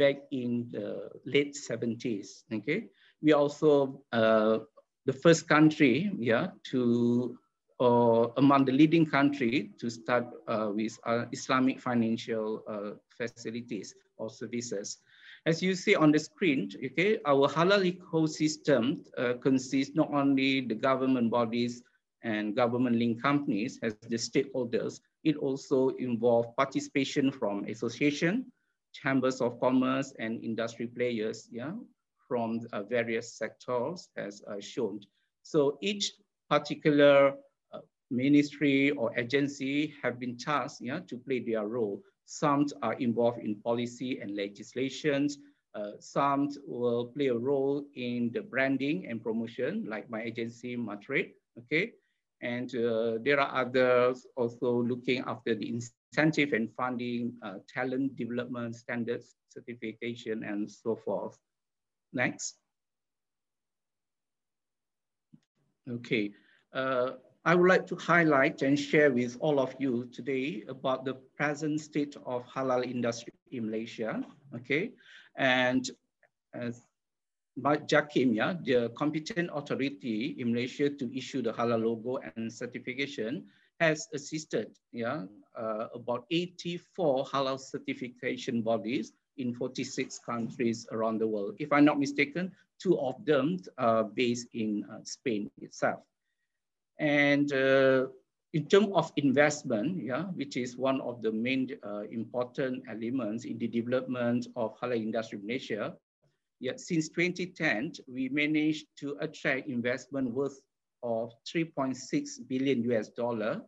back in the late 70s, okay? We also uh, the first country yeah, to or among the leading country to start uh, with uh, Islamic financial uh, facilities or services. As you see on the screen, okay, our halal ecosystem uh, consists not only the government bodies and government-linked companies as the stakeholders, it also involves participation from association, chambers of commerce, and industry players, yeah, from uh, various sectors as uh, shown. So each particular ministry or agency have been tasked yeah, to play their role. Some are involved in policy and legislations. Uh, some will play a role in the branding and promotion, like my agency, Matrade, okay? And uh, there are others also looking after the incentive and funding, uh, talent development, standards, certification, and so forth. Next. Okay. Uh, I would like to highlight and share with all of you today about the present state of halal industry in Malaysia, okay? And as JAKIM, yeah, the competent authority in Malaysia to issue the halal logo and certification has assisted yeah, uh, about 84 halal certification bodies in 46 countries around the world. If I'm not mistaken, two of them are based in uh, Spain itself. And uh, in terms of investment, yeah, which is one of the main uh, important elements in the development of halal industry in Asia, yeah, since 2010, we managed to attract investment worth of 3.6 billion US dollar.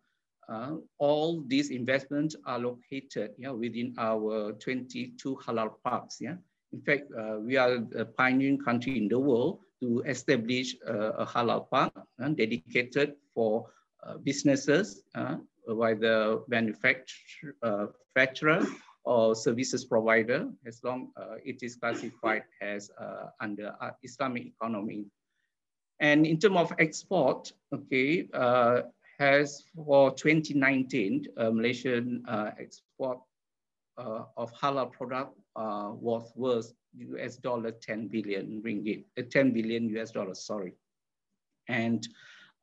Uh, all these investments are located yeah, within our 22 halal parks. Yeah? In fact, uh, we are a pioneering country in the world to establish uh, a halal park uh, dedicated for uh, businesses, uh, whether manufacturer, uh, or services provider, as long uh, it is classified as uh, under Islamic economy. And in terms of export, okay, has for 2019, Malaysian export of halal product was worth US dollar 10 billion ringgit, uh, 10 billion US dollars, sorry. And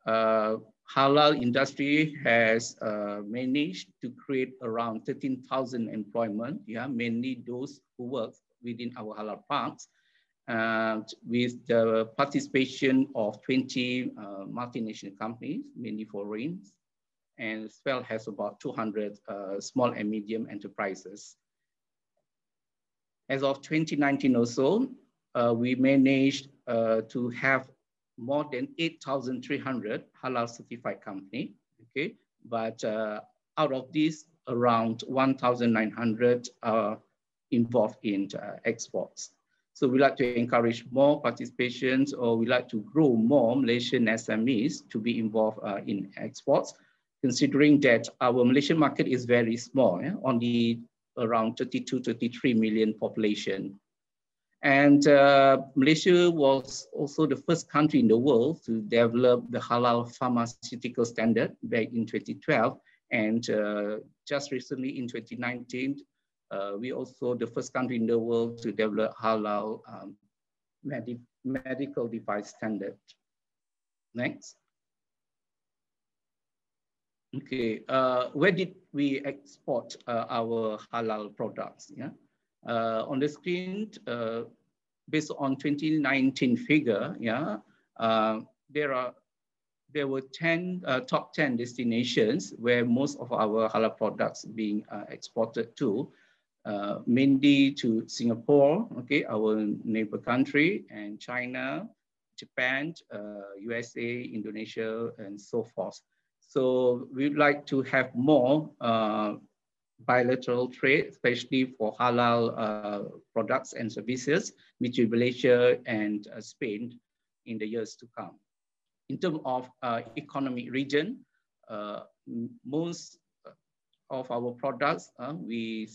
uh, halal industry has uh, managed to create around 13,000 employment, yeah, mainly those who work within our halal parks, and with the participation of 20 uh, multinational companies, mainly foreign, and as well has about 200 uh, small and medium enterprises. As of 2019 or so, uh, we managed uh, to have more than 8,300 halal certified company, okay? But uh, out of these, around 1,900 are involved in uh, exports. So we like to encourage more participations or we like to grow more Malaysian SMEs to be involved uh, in exports, considering that our Malaysian market is very small, yeah? only around 32, 33 million population. And uh, Malaysia was also the first country in the world to develop the halal pharmaceutical standard back in 2012. And uh, just recently in 2019, uh, we also the first country in the world to develop halal um, medi medical device standard. Next. Okay, uh, where did we export uh, our halal products? Yeah, uh, on the screen, uh, based on 2019 figure, yeah, uh, there are there were 10 uh, top 10 destinations where most of our halal products being exported to, mainly to Singapore, okay, our neighbor country, and China, Japan, USA, Indonesia, and so forth. So we'd like to have more uh, bilateral trade, especially for halal uh, products and services between Malaysia and uh, Spain in the years to come. In terms of uh, economic region, uh, most of our products uh, we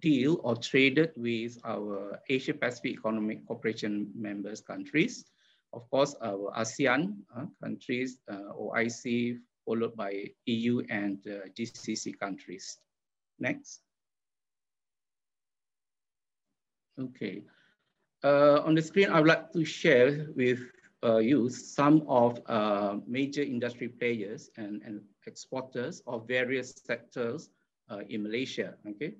deal or traded with our Asia Pacific Economic Cooperation members countries. Of course, our ASEAN countries, OIC, followed by EU and uh, GCC countries. Next. Okay. Uh, on the screen, I would like to share with uh, you some of uh, major industry players and, and exporters of various sectors uh, in Malaysia, okay?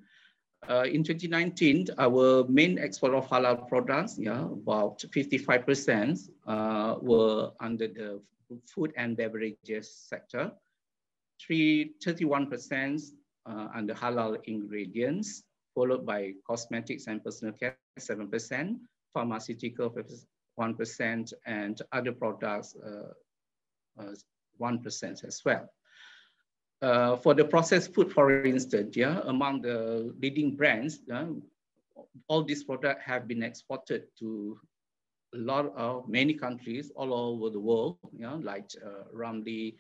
Uh, in 2019, our main export of halal products, yeah, about 55% uh, were under the food and beverages sector, 31% uh, under halal ingredients, followed by cosmetics and personal care, 7%, pharmaceutical, 1%, and other products, uh, uh, 1% as well. Uh, for the processed food, for instance, yeah, among the leading brands, uh, all these products have been exported to a lot of many countries all over the world, you know, like uh, Ramly,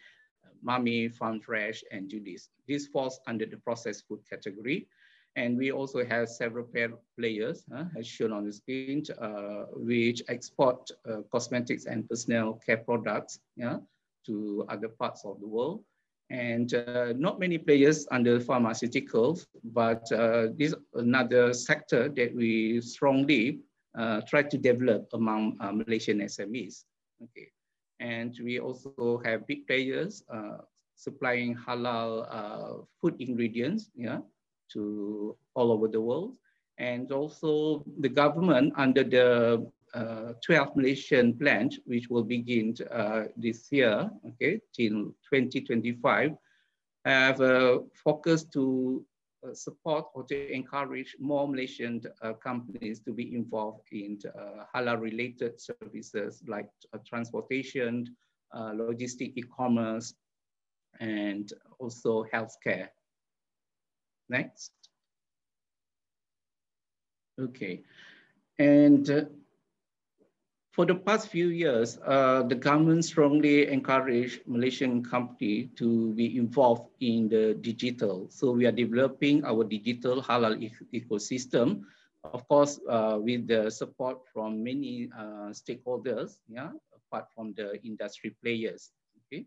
Mami, Farm Fresh, and Judy's. This falls under the processed food category. And we also have several players, uh, as shown on the screen, uh, which export uh, cosmetics and personal care products yeah, to other parts of the world. And uh, not many players under pharmaceuticals, but uh, this another sector that we strongly try to develop among uh, Malaysian SMEs. Okay, and we also have big players uh, supplying halal food ingredients, yeah, to all over the world, and also the government under the uh, 12 Malaysian plan, which will begin uh, this year, okay, till 2025, have a focus to uh, support or to encourage more Malaysian uh, companies to be involved in uh, halal related services like transportation, logistic e-commerce, and also healthcare. Next. Okay. And for the past few years, uh, the government strongly encouraged Malaysian company to be involved in the digital. So we are developing our digital halal e ecosystem, of course, uh, with the support from many uh, stakeholders, yeah, apart from the industry players. Okay,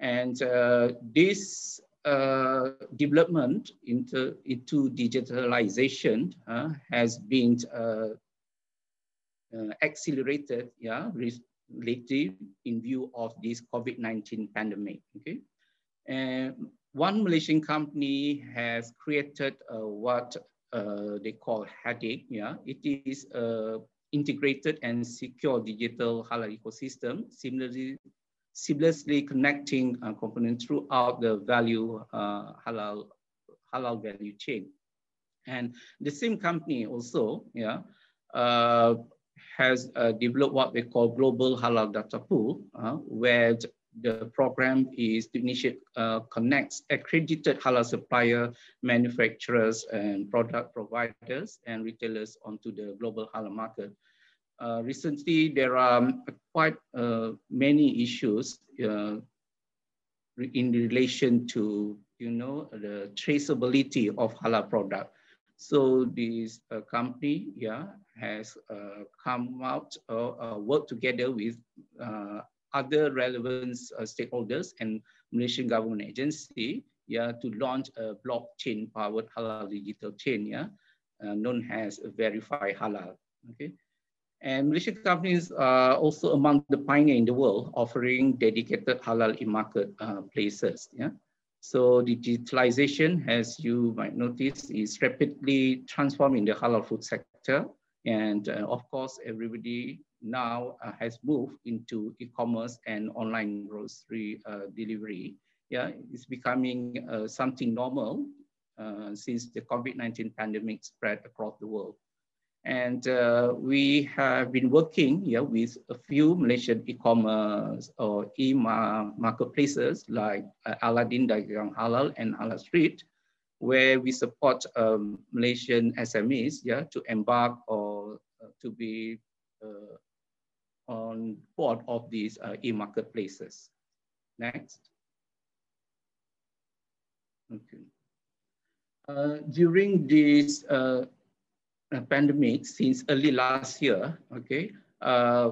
and uh, this uh, development into into digitalization uh, has been uh, accelerated, yeah, relative in view of this COVID-19 pandemic, okay? And one Malaysian company has created uh, what uh, they call HADIC, yeah? It is a integrated and secure digital halal ecosystem, similarly, seamlessly connecting uh, components throughout the value uh, halal, halal value chain. And the same company also, yeah, uh, has uh, developed what we call Global Halal Data Pool, uh, where the program is to initiate, uh, connects accredited halal supplier, manufacturers, and product providers and retailers onto the global halal market. Uh, recently, there are quite uh, many issues uh, in relation to, you know, the traceability of halal product. So this uh, company, yeah, has uh, come out or uh, worked together with uh, other relevant uh, stakeholders and Malaysian government agency, yeah, to launch a blockchain-powered halal digital chain, yeah, uh, known as Verify Halal. Okay. And Malaysian companies are also among the pioneer in the world offering dedicated halal e-market uh, places. Yeah. So digitalization, as you might notice, is rapidly transforming the halal food sector. And uh, of course, everybody now uh, has moved into e-commerce and online grocery uh, delivery. Yeah, it's becoming uh, something normal uh, since the COVID-19 pandemic spread across the world. And uh, we have been working yeah, with a few Malaysian e-commerce or e-marketplaces like uh, Aladdin Dagang Halal and Halal Street, where we support um, Malaysian SMEs yeah, to embark or uh, to be uh, on board of these uh, e-marketplaces. Next. Okay. Uh, during this uh, pandemic since early last year, okay, uh,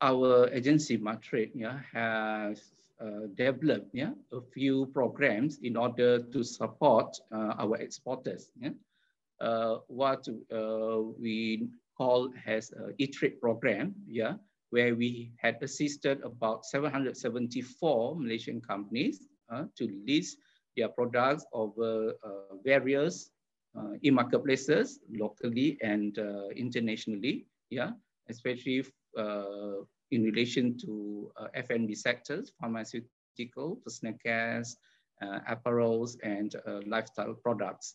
our agency Matrade yeah, has uh, developed yeah, a few programs in order to support uh, our exporters. Yeah? Uh, what uh, we call as a e-trade program, yeah, where we had assisted about 774 Malaysian companies uh, to list their products over various uh, e-marketplaces locally and uh, internationally, yeah, especially uh, in relation to F&B sectors, pharmaceutical, personal care, apparels, and lifestyle products.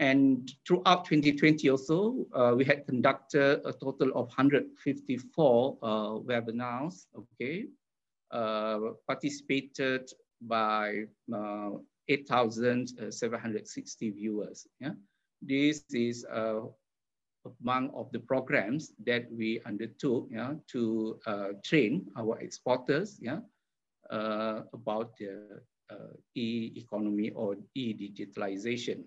And throughout 2020 also, uh, we had conducted a total of 154 uh, webinars, okay, uh, participated by 8,760 viewers. Yeah? This is uh, among of the programs that we undertook yeah, to uh, train our exporters yeah, uh, about the uh, e-economy or e-digitalization.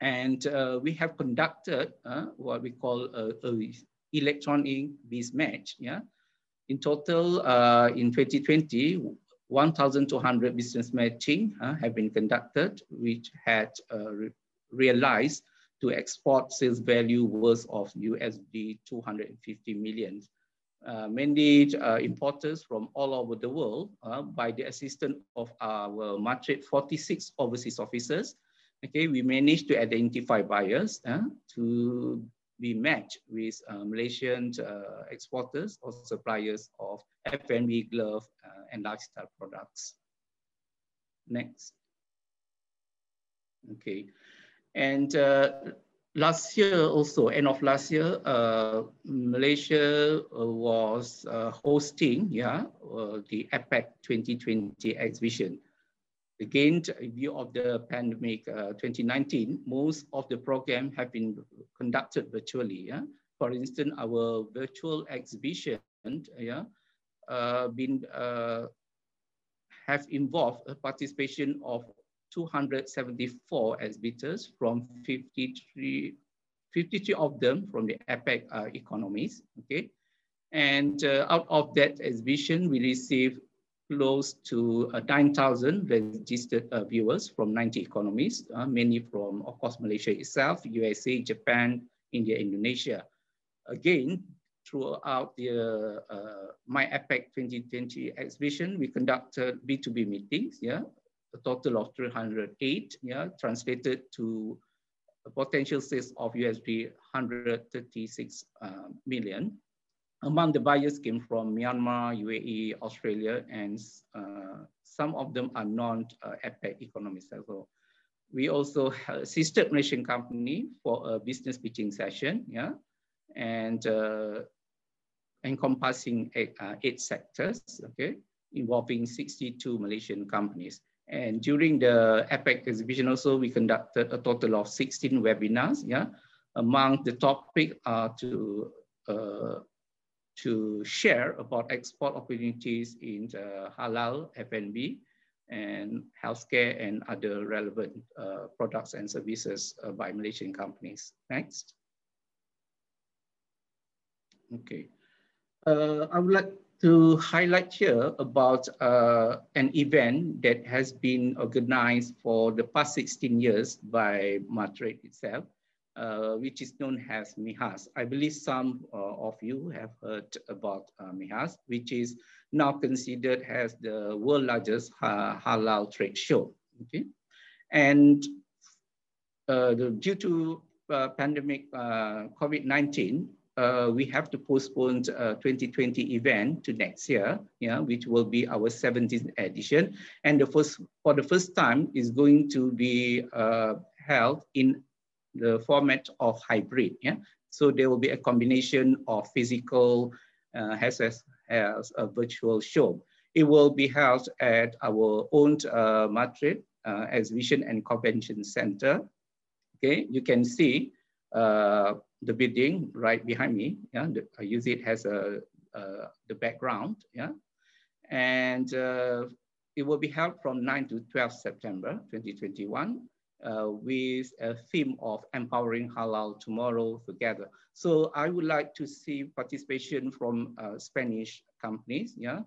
And uh, we have conducted uh, what we call a, a electronic biz match. Yeah? In total, in 2020, 1,200 business matching uh, have been conducted, which had uh, re realized to export sales value worth of USD 250 million. Uh, mainly uh, importers from all over the world uh, by the assistance of our Matrade 46 overseas officers. Okay, we managed to identify buyers uh, to be matched with uh, Malaysian uh, exporters or suppliers of F&B glove uh, and lifestyle products. Next. Okay. And uh, last year also, end of last year, uh, Malaysia uh, was hosting yeah, the APEC 2020 exhibition. Again, in view of the pandemic uh, 2019, most of the program have been conducted virtually. Yeah? For instance, our virtual exhibition yeah, uh, been, uh, have involved a participation of 274 exhibitors from 53, 53 of them from the APEC uh, economies, okay? And uh, out of that exhibition, we received close to uh, 9,000 registered uh, viewers from 90 economies, uh, mainly from, of course, Malaysia itself, USA, Japan, India, Indonesia. Again, throughout the uh, My APEC 2020 exhibition, we conducted B2B meetings, yeah, a total of 308, yeah, translated to a potential sales of USD 136 uh, million. Among the buyers came from Myanmar, UAE, Australia, and uh, some of them are non-APEC uh, economies as well. We also assisted Malaysian company for a business pitching session, yeah, and uh, encompassing eight, uh, eight sectors, okay, involving 62 Malaysian companies. And during the APEC exhibition also, we conducted a total of 16 webinars, yeah. Among the topic are to uh, to share about export opportunities in halal F&B, and healthcare and other relevant uh, products and services uh, by Malaysian companies. Next. Okay. Uh, I would like to highlight here about uh, an event that has been organized for the past 16 years by Matrade itself, which is known as MIHAS. I believe some uh, of you have heard about uh, MIHAS, which is now considered as the world largest halal trade show. Okay, and uh, the, due to uh, pandemic COVID-19, uh, we have to postpone uh, 2020 event to next year, yeah, which will be our 17th edition. And the first, for the first time is going to be uh, held in the format of hybrid, yeah. So there will be a combination of physical uh, as, as, as a virtual show. It will be held at our own uh, Madrid uh, Exhibition and Convention Center. Okay, you can see uh, the building right behind me. Yeah, the, I use it as a uh, the background. Yeah, and uh, it will be held from 9 to 12 September 2021 uh, with a theme of empowering halal tomorrow together. So I would like to see participation from uh, Spanish companies. Yeah,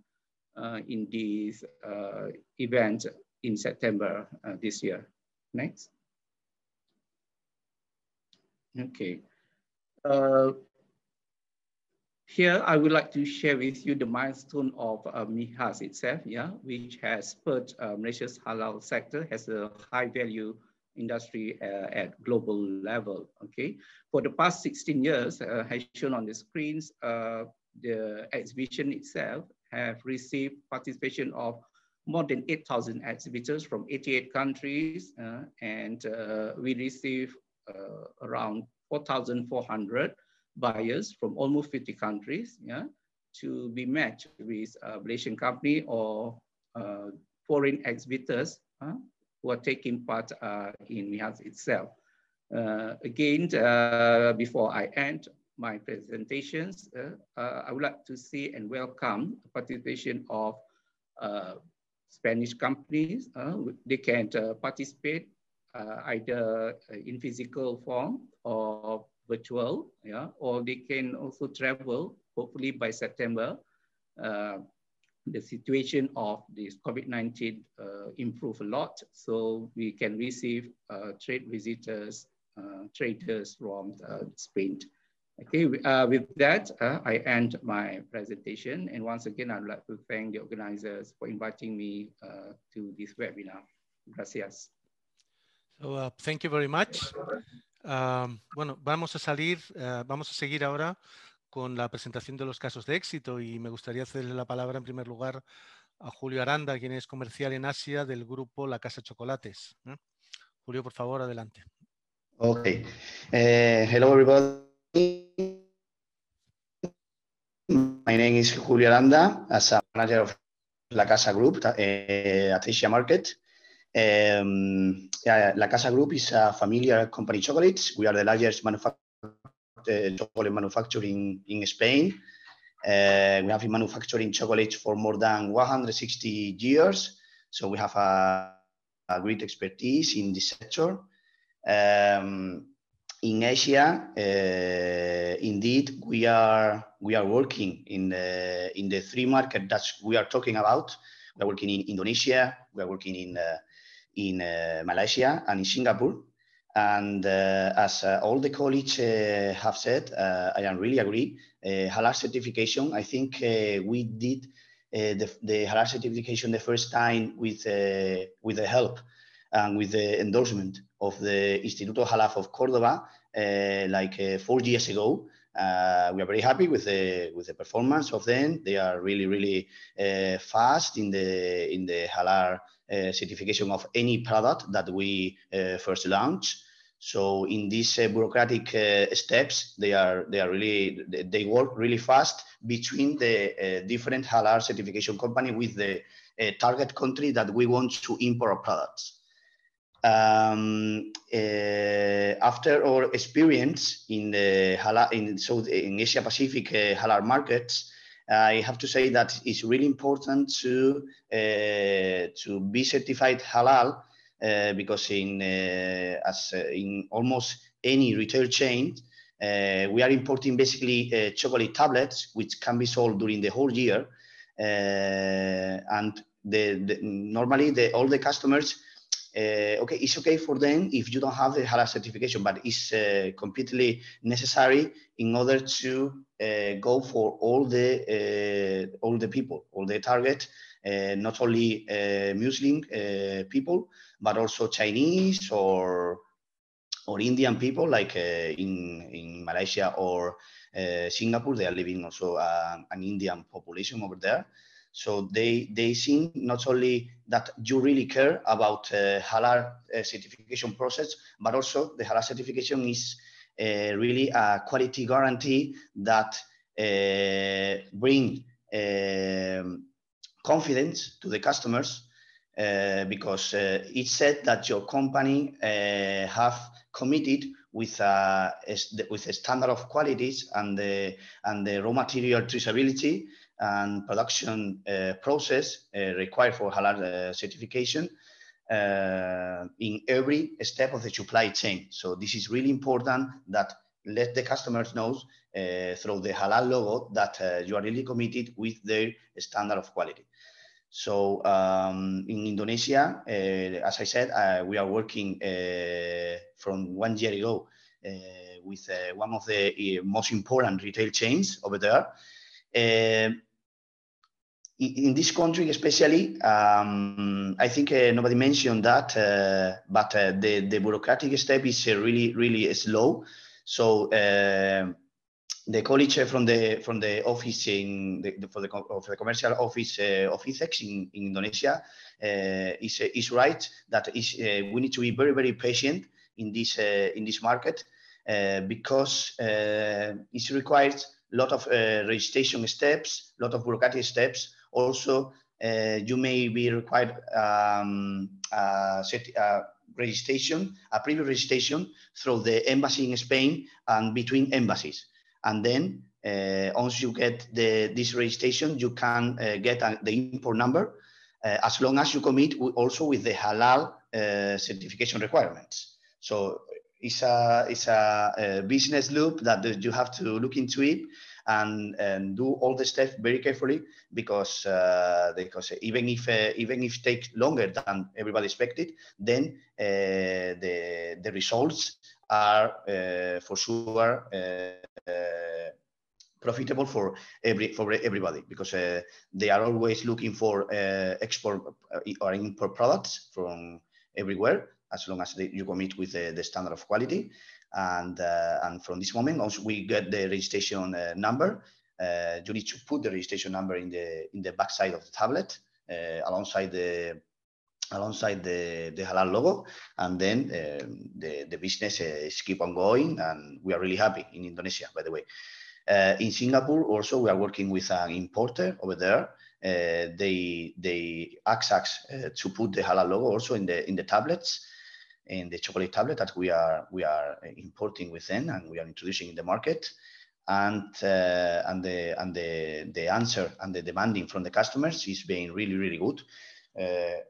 uh, in this uh, event in September this year. Next. Okay. Uh, here, I would like to share with you the milestone of uh, MIHAS itself, yeah, which has put uh, Malaysia's halal sector as a high value industry uh, at global level, okay? For the past 16 years, uh, as shown on the screens, uh, the exhibition itself have received participation of more than 8,000 exhibitors from 88 countries, uh, and uh, we receive uh, around 4,400 buyers from almost 50 countries yeah, to be matched with Malaysian company or foreign exhibitors who are taking part uh, in MIHAS itself. Uh, again, uh, before I end my presentations, I would like to see and welcome participation of Spanish companies. they can participate either in physical form or virtual, yeah, or they can also travel, hopefully by September, uh, the situation of this COVID-19 uh, improve a lot. So we can receive uh, trade visitors, uh, traders from Spain. Okay, with that, I end my presentation. And once again, I'd like to thank the organizers for inviting me to this webinar. Gracias. So, uh, thank you very much. Um, bueno, vamos a salir, uh, vamos a seguir ahora con la presentación de los casos de éxito y me gustaría hacerle la palabra en primer lugar a Julio Aranda, quien es comercial en Asia del grupo La Casa Chocolates. ¿eh? Julio, por favor, adelante. Okay. Uh, hello, everybody. My name is Julio Aranda, as a manager of La Casa Group uh, at Asia Market. Yeah, La Casa Group is a familiar company chocolates. We are the largest manufact uh, chocolate manufacturing in Spain. Uh, we have been manufacturing chocolate for more than 160 years. So we have a, a great expertise in this sector. Um, in Asia, uh, indeed, we are we are working in the in the three market that we are talking about. We are working in Indonesia. We are working in uh, in uh, Malaysia and in Singapore. And uh, as uh, all the colleagues have said, I am really agree. halal certification, I think we did the, the halal certification the first time with, with the help and with the endorsement of the Instituto Halal of Cordoba, uh, like uh, four years ago. Uh, we are very happy with the with the performance of them. They are really really fast in the in the halal uh, certification of any product that we uh, first launch. So in these uh, bureaucratic steps, they are they are really they work really fast between the different halal certification company with the target country that we want to import our products. Um, uh, after our experience in the halal, in so in Asia Pacific uh, halal markets, I have to say that it's really important to uh, to be certified halal uh, because in uh, as in almost any retail chain, we are importing basically chocolate tablets which can be sold during the whole year, and the, the, normally the, all the customers uh, okay, it's okay for them if you don't have the halal certification, but it's uh, completely necessary in order to uh, go for all the uh, all the people, all the target, uh, not only uh, Muslim people, but also Chinese or or Indian people, like in in Malaysia or Singapore. They are living also an Indian population over there. So they they see not only that you really care about uh, halal uh, certification process, but also the halal certification is uh, really a quality guarantee that uh, bring um, confidence to the customers uh, because uh, it said that your company have committed with a, with a standard of qualities and the and the raw material traceability and production uh, process uh, required for halal uh, certification in every step of the supply chain. So this is really important that let the customers know uh, through the halal logo that uh, you are really committed with their standard of quality. So um, in Indonesia, uh, as I said, we are working from one year ago with one of the most important retail chains over there in this country, especially, um, I think uh, nobody mentioned that, uh, but uh, the, the bureaucratic step is uh, really, really slow. So uh, the college from the from the office in the, for the of the commercial office uh, of in, in Indonesia is is right that is we need to be very very patient in this in this market because it requires a lot of registration steps, a lot of bureaucratic steps also, uh, you may be required um, uh, registration, a previous registration through the embassy in Spain and between embassies. And then uh, once you get the, this registration, you can uh, get a, the import number uh, as long as you commit also with the halal uh, certification requirements. So it's a, it's a, a, business loop that you have to look into it and, and do all the steps very carefully because uh, because even if uh, even if it takes longer than everybody expected, then uh, the the results are uh, for sure uh, uh, profitable for every for everybody because they are always looking for export or import products from everywhere as long as they, you commit with the standard of quality and, uh, and from this moment, once we get the registration uh, number, uh, you need to put the registration number in the in the back side of the tablet alongside the alongside the, the halal logo and then uh, the, the business is keep on going and we are really happy in Indonesia by the way. Uh, in Singapore also we are working with an importer over there. Uh, they they ask us to put the halal logo also in the in the tablets in the chocolate tablet that we are we are importing within and we are introducing in the market. And uh, and the and the the answer and the demanding from the customers is being really really good. Uh,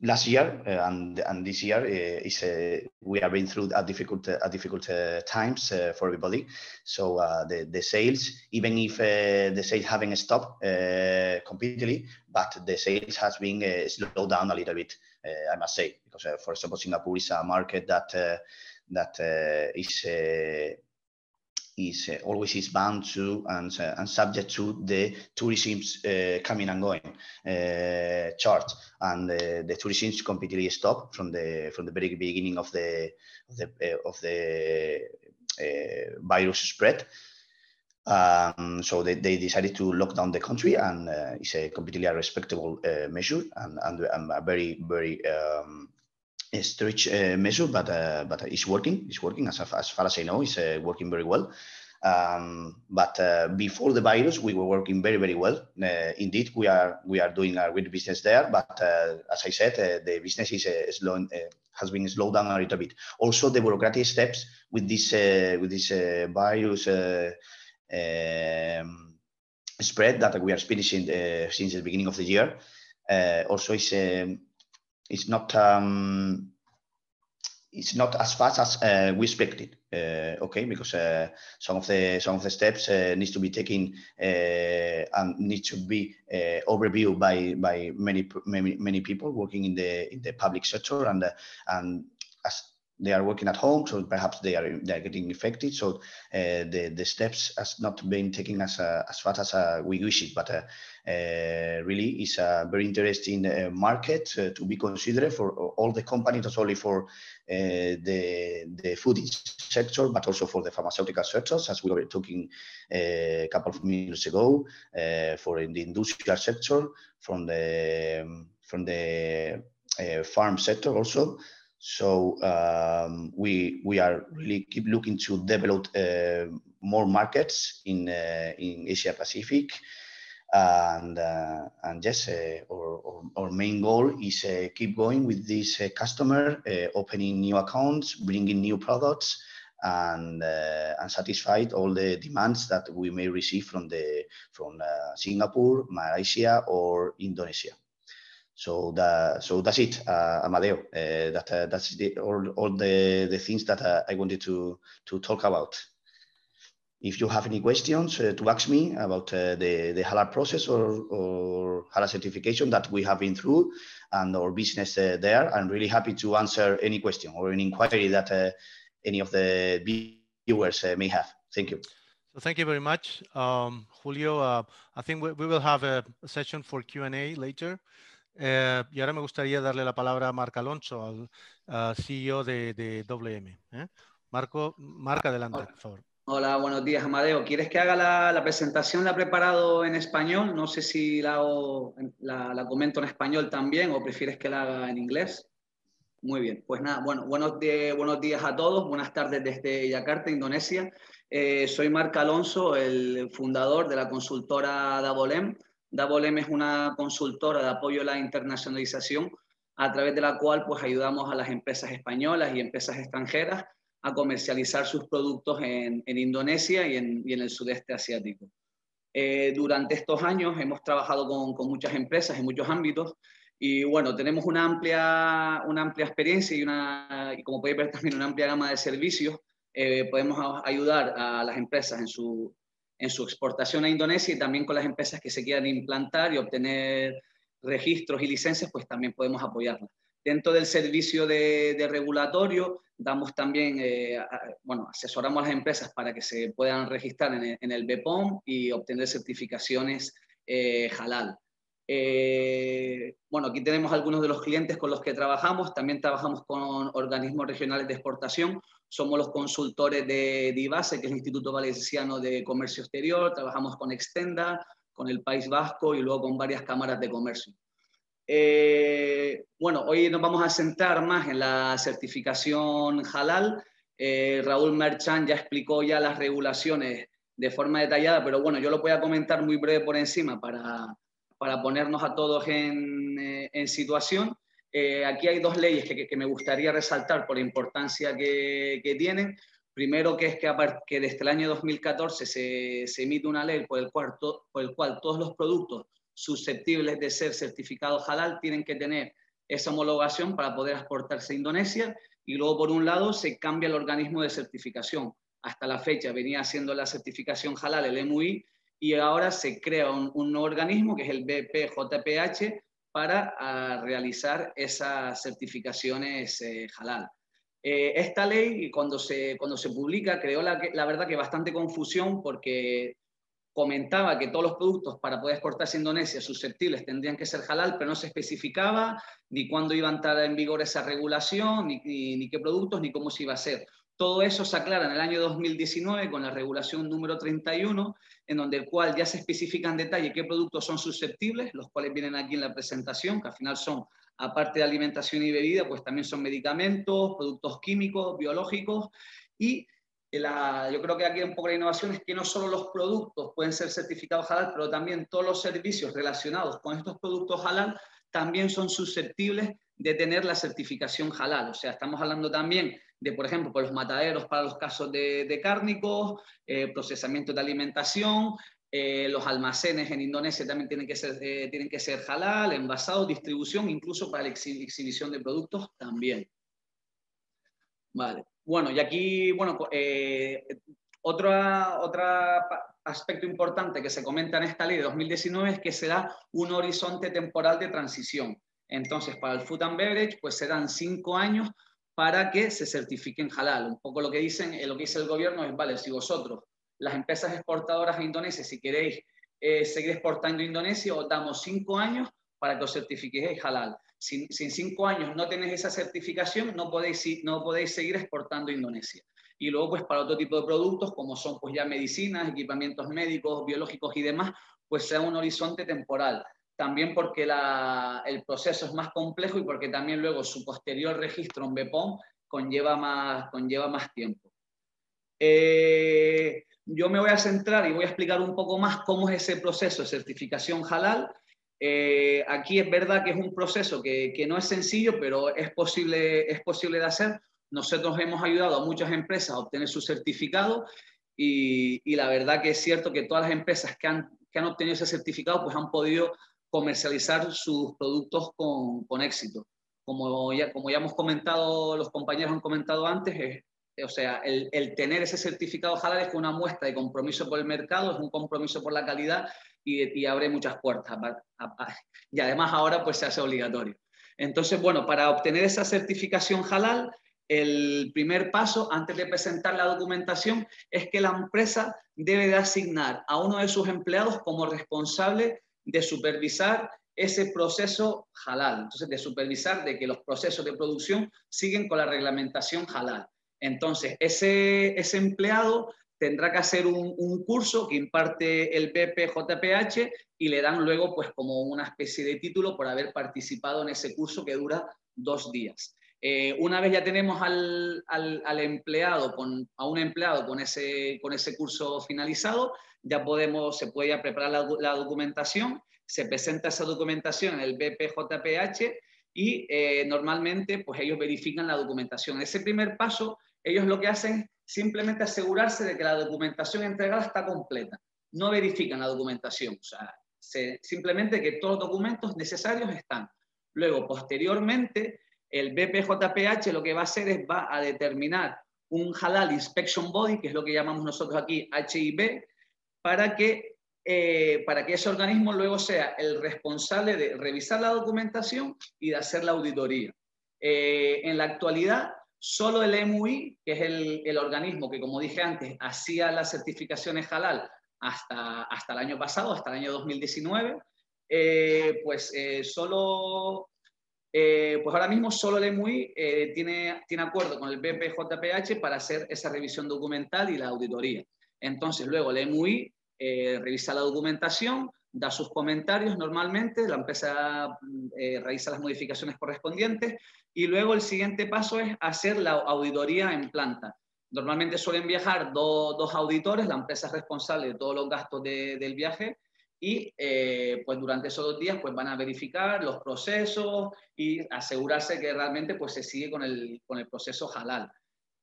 last year uh, and and this year uh, is uh, we are been through a difficult a difficult uh, times uh, for everybody. So uh, the the sales even if uh, the sales haven't stopped completely but the sales has been slowed down a little bit I must say. Because for example Singapore is a market that that is is uh, always is bound to and, uh, and subject to the tourism uh, coming and going chart. And the tourism completely stopped from the from the very beginning of the of the, of the virus spread. Um, so they, they, decided to lock down the country, and uh, it's a completely respectable uh, measure and, and, and, a very, very um, stretch uh, measure, but uh, but it's working. It's working as, as far as I know. It's uh, working very well. Um, but uh, before the virus, we were working very very well. Uh, indeed, we are we are doing a good business there. But uh, as I said, the business is slow, has been slowed down a little bit. Also, the bureaucratic steps with this with this virus. Um, spread that we are experiencing since the beginning of the year. Also, it's, um, it's not um, it's not as fast as uh, we expected. Uh, okay, because uh, some of the some of the steps uh, needs to be taken uh, and need to be uh, overviewed by by many many many people working in the in the public sector and and as they are working at home, so perhaps they are they are getting affected. So uh, the the steps has not been taken as uh, as fast as uh, we wish it, but uh, uh, really is a very interesting uh, market to be considered for all the companies, not only for the the food sector, but also for the pharmaceutical sectors, as we were talking a couple of minutes ago, for in the industrial sector, from the from the farm sector also. So um, we we are really keep looking to develop uh, more markets in uh, in Asia Pacific, and uh, and yes, uh, our, our, our main goal is uh, keep going with this uh, customer, opening new accounts, bringing new products, and and satisfy all the demands that we may receive from the from Singapore, Malaysia, or Indonesia. So that so that's it, uh, Amadeo. Uh, that uh, that's the, all, all the, the things that uh, I wanted to to talk about. If you have any questions uh, to ask me about uh, the the halal process or or halal certification that we have been through and our business there, I'm really happy to answer any question or any inquiry that any of the viewers may have. Thank you. So thank you very much, um, Julio. I think we, we will have a, a session for Q&A later. Eh, y ahora me gustaría darle la palabra a Marc Alonso, al CEO de, de WM. ¿eh? Marco, Marca, adelante, por favor. Hola, buenos días, Amadeo. ¿Quieres que haga la, presentación? La he preparado en español. No sé si la, comento en español también o prefieres que la haga en inglés. Muy bien, pues nada, bueno, buenos, buenos días a todos, buenas tardes desde Yakarta, Indonesia. Eh, soy Marc Alonso, el fundador de la consultora Davolem. Davolem es una consultora de apoyo a la internacionalización a través de la cual pues ayudamos a las empresas españolas y empresas extranjeras a comercializar sus productos en, Indonesia y en, el sudeste asiático. Eh, durante estos años hemos trabajado con, muchas empresas en muchos ámbitos y bueno, tenemos una amplia, una amplia experiencia y, una, y como podéis ver también una amplia gama de servicios. Eh, podemos ayudar a las empresas en su, en su exportación a Indonesia y también con las empresas que se quieran implantar y obtener registros y licencias, pues también podemos apoyarlas. Dentro del servicio de, regulatorio, damos también, eh, bueno, asesoramos a las empresas para que se puedan registrar en el, BPOM y obtener certificaciones eh. Eh, bueno, aquí tenemos algunos de los clientes con los que trabajamos. También trabajamos con organismos regionales de exportación. Somos los consultores de DIVASE, que es el Instituto Valenciano de Comercio Exterior. Trabajamos con Extenda, con el País Vasco y luego con varias cámaras de comercio. Eh, bueno, hoy nos vamos a centrar más en la certificación halal. Eh, Raúl Merchan ya explicó ya las regulaciones de forma detallada, pero bueno, yo lo voy a comentar muy breve por encima para, para ponernos a todos en, eh, situación. Eh, aquí hay dos leyes que, me gustaría resaltar por la importancia que, tienen. Primero, que es que, desde el año 2014 se, emite una ley por el, cual todos los productos susceptibles de ser certificados halal tienen que tener esa homologación para poder exportarse a Indonesia. Y luego, por un lado, se cambia el organismo de certificación. Hasta la fecha venía siendo la certificación halal, el MUI, y ahora se crea un, nuevo organismo que es el BPJPH para ah, realizar esas certificaciones eh, halal. Eh, esta ley, cuando se, cuando se publica, creó la, la, verdad que bastante confusión porque comentaba que todos los productos para poder exportarse a Indonesia susceptibles tendrían que ser halal, pero no se especificaba ni cuándo iba a entrar en vigor esa regulación, ni, ni qué productos, ni cómo se iba a hacer. Todo eso se aclara en el año 2019 con la regulación número 31, en donde el cual ya se especifica en detalle qué productos son susceptibles, los cuales vienen aquí en la presentación, que al final son, aparte de alimentación y bebida, pues también son medicamentos, productos químicos, biológicos y la, yo creo que aquí un poco la innovación es que no solo los productos pueden ser certificados halal, pero también todos los servicios relacionados con estos productos halal también son susceptibles de tener la certificación halal. O sea, estamos hablando también de, por ejemplo, por los mataderos para los casos de, cárnicos, eh, procesamiento de alimentación, Eh, los almacenes en Indonesia también tienen que ser, eh, tienen que ser halal, envasados, distribución, incluso para la exhibición de productos también. Vale. Bueno, y aquí, bueno, eh, otro, otro aspecto importante que se comenta en esta ley de 2019 es que se da un horizonte temporal de transición. Entonces, para el food and beverage, pues serán cinco años para que se certifiquen halal. Un poco lo que dicen, lo que dice el gobierno es, vale, si vosotros las empresas exportadoras a Indonesia, si queréis eh, seguir exportando a Indonesia, os damos cinco años para que os certifiquéis halal. Si, en cinco años no tenéis esa certificación, no podéis, no podéis seguir exportando a Indonesia. Y luego, pues para otro tipo de productos, como son pues ya medicinas, equipamientos médicos, biológicos y demás, pues sea un horizonte temporal. También porque el proceso es más complejo y porque también luego su posterior registro en BEPOM conlleva más, conlleva más tiempo. Eh, yo me voy a centrar y voy a explicar un poco más cómo es ese proceso de certificación halal. Eh, aquí es verdad que es un proceso que, no es sencillo, pero es posible, es posible de hacer. Nosotros hemos ayudado a muchas empresas a obtener su certificado y, la verdad que es cierto que todas las empresas que han, que han obtenido ese certificado pues han podido comercializar sus productos con, con éxito. Como ya, como ya hemos comentado, los compañeros han comentado antes, es, o sea, el, tener ese certificado halal es una muestra de compromiso por el mercado, es un compromiso por la calidad y, abre muchas puertas. Y además ahora pues se hace obligatorio. Entonces, bueno, para obtener esa certificación halal, el primer paso antes de presentar la documentación es que la empresa debe de asignar a uno de sus empleados como responsable de supervisar ese proceso halal. Entonces, de supervisar de que los procesos de producción siguen con la reglamentación halal. Entonces, ese, ese empleado tendrá que hacer un, curso que imparte el BPJPH y le dan luego pues como una especie de título por haber participado en ese curso que dura dos días. Eh, una vez ya tenemos al, empleado, con, a un empleado con ese, con ese curso finalizado, ya podemos, se puede preparar la, documentación, se presenta esa documentación en el BPJPH y eh, normalmente pues ellos verifican la documentación. Ese primer paso ellos lo que hacen es simplemente asegurarse de que la documentación entregada está completa. No verifican la documentación, o sea, simplemente que todos los documentos necesarios están. Luego, posteriormente, el BPJPH lo que va a hacer es va a determinar un Halal Inspection Body, que es lo que llamamos nosotros aquí HIB, para que, eh, para que ese organismo luego sea el responsable de revisar la documentación y de hacer la auditoría. Eh, en la actualidad, Solo el EMUI, que es el, organismo que, como dije antes, hacía las certificaciones halal hasta, hasta el año pasado, hasta el año 2019, eh, pues eh, solo, pues ahora mismo solo el EMUI tiene, tiene acuerdo con el BPJPH para hacer esa revisión documental y la auditoría. Entonces, luego el EMUI revisa la documentación, da sus comentarios normalmente, la empresa eh, realiza las modificaciones correspondientes y luego el siguiente paso es hacer la auditoría en planta. Normalmente suelen viajar dos auditores, la empresa es responsable de todos los gastos del viaje y eh, pues durante esos dos días pues van a verificar los procesos y asegurarse que realmente pues se sigue con el, con el proceso halal.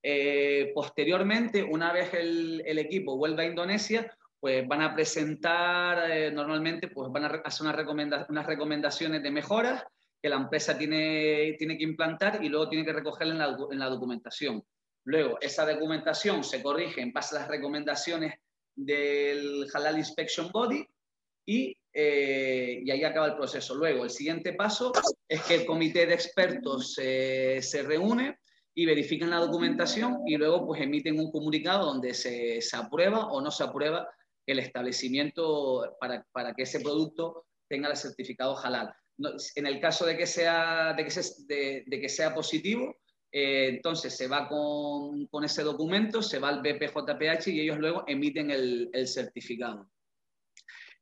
Eh, posteriormente, una vez el, equipo vuelve a Indonesia, pues van a presentar, eh, normalmente, pues van a hacer unas, recomendaciones de mejoras que la empresa tiene, tiene que implantar y luego tiene que recoger en la, documentación. Luego, esa documentación se corrige en base a las recomendaciones del Halal Inspection Body y, eh, y ahí acaba el proceso. Luego, el siguiente paso es que el comité de expertos se reúne y verifican la documentación y luego pues emiten un comunicado donde se, se aprueba o no se aprueba el establecimiento para, para que ese producto tenga el certificado halal. en el caso de que sea, de que de, que sea positivo, eh, entonces se va con, con, ese documento, se va al BPJPH y ellos luego emiten el, el certificado.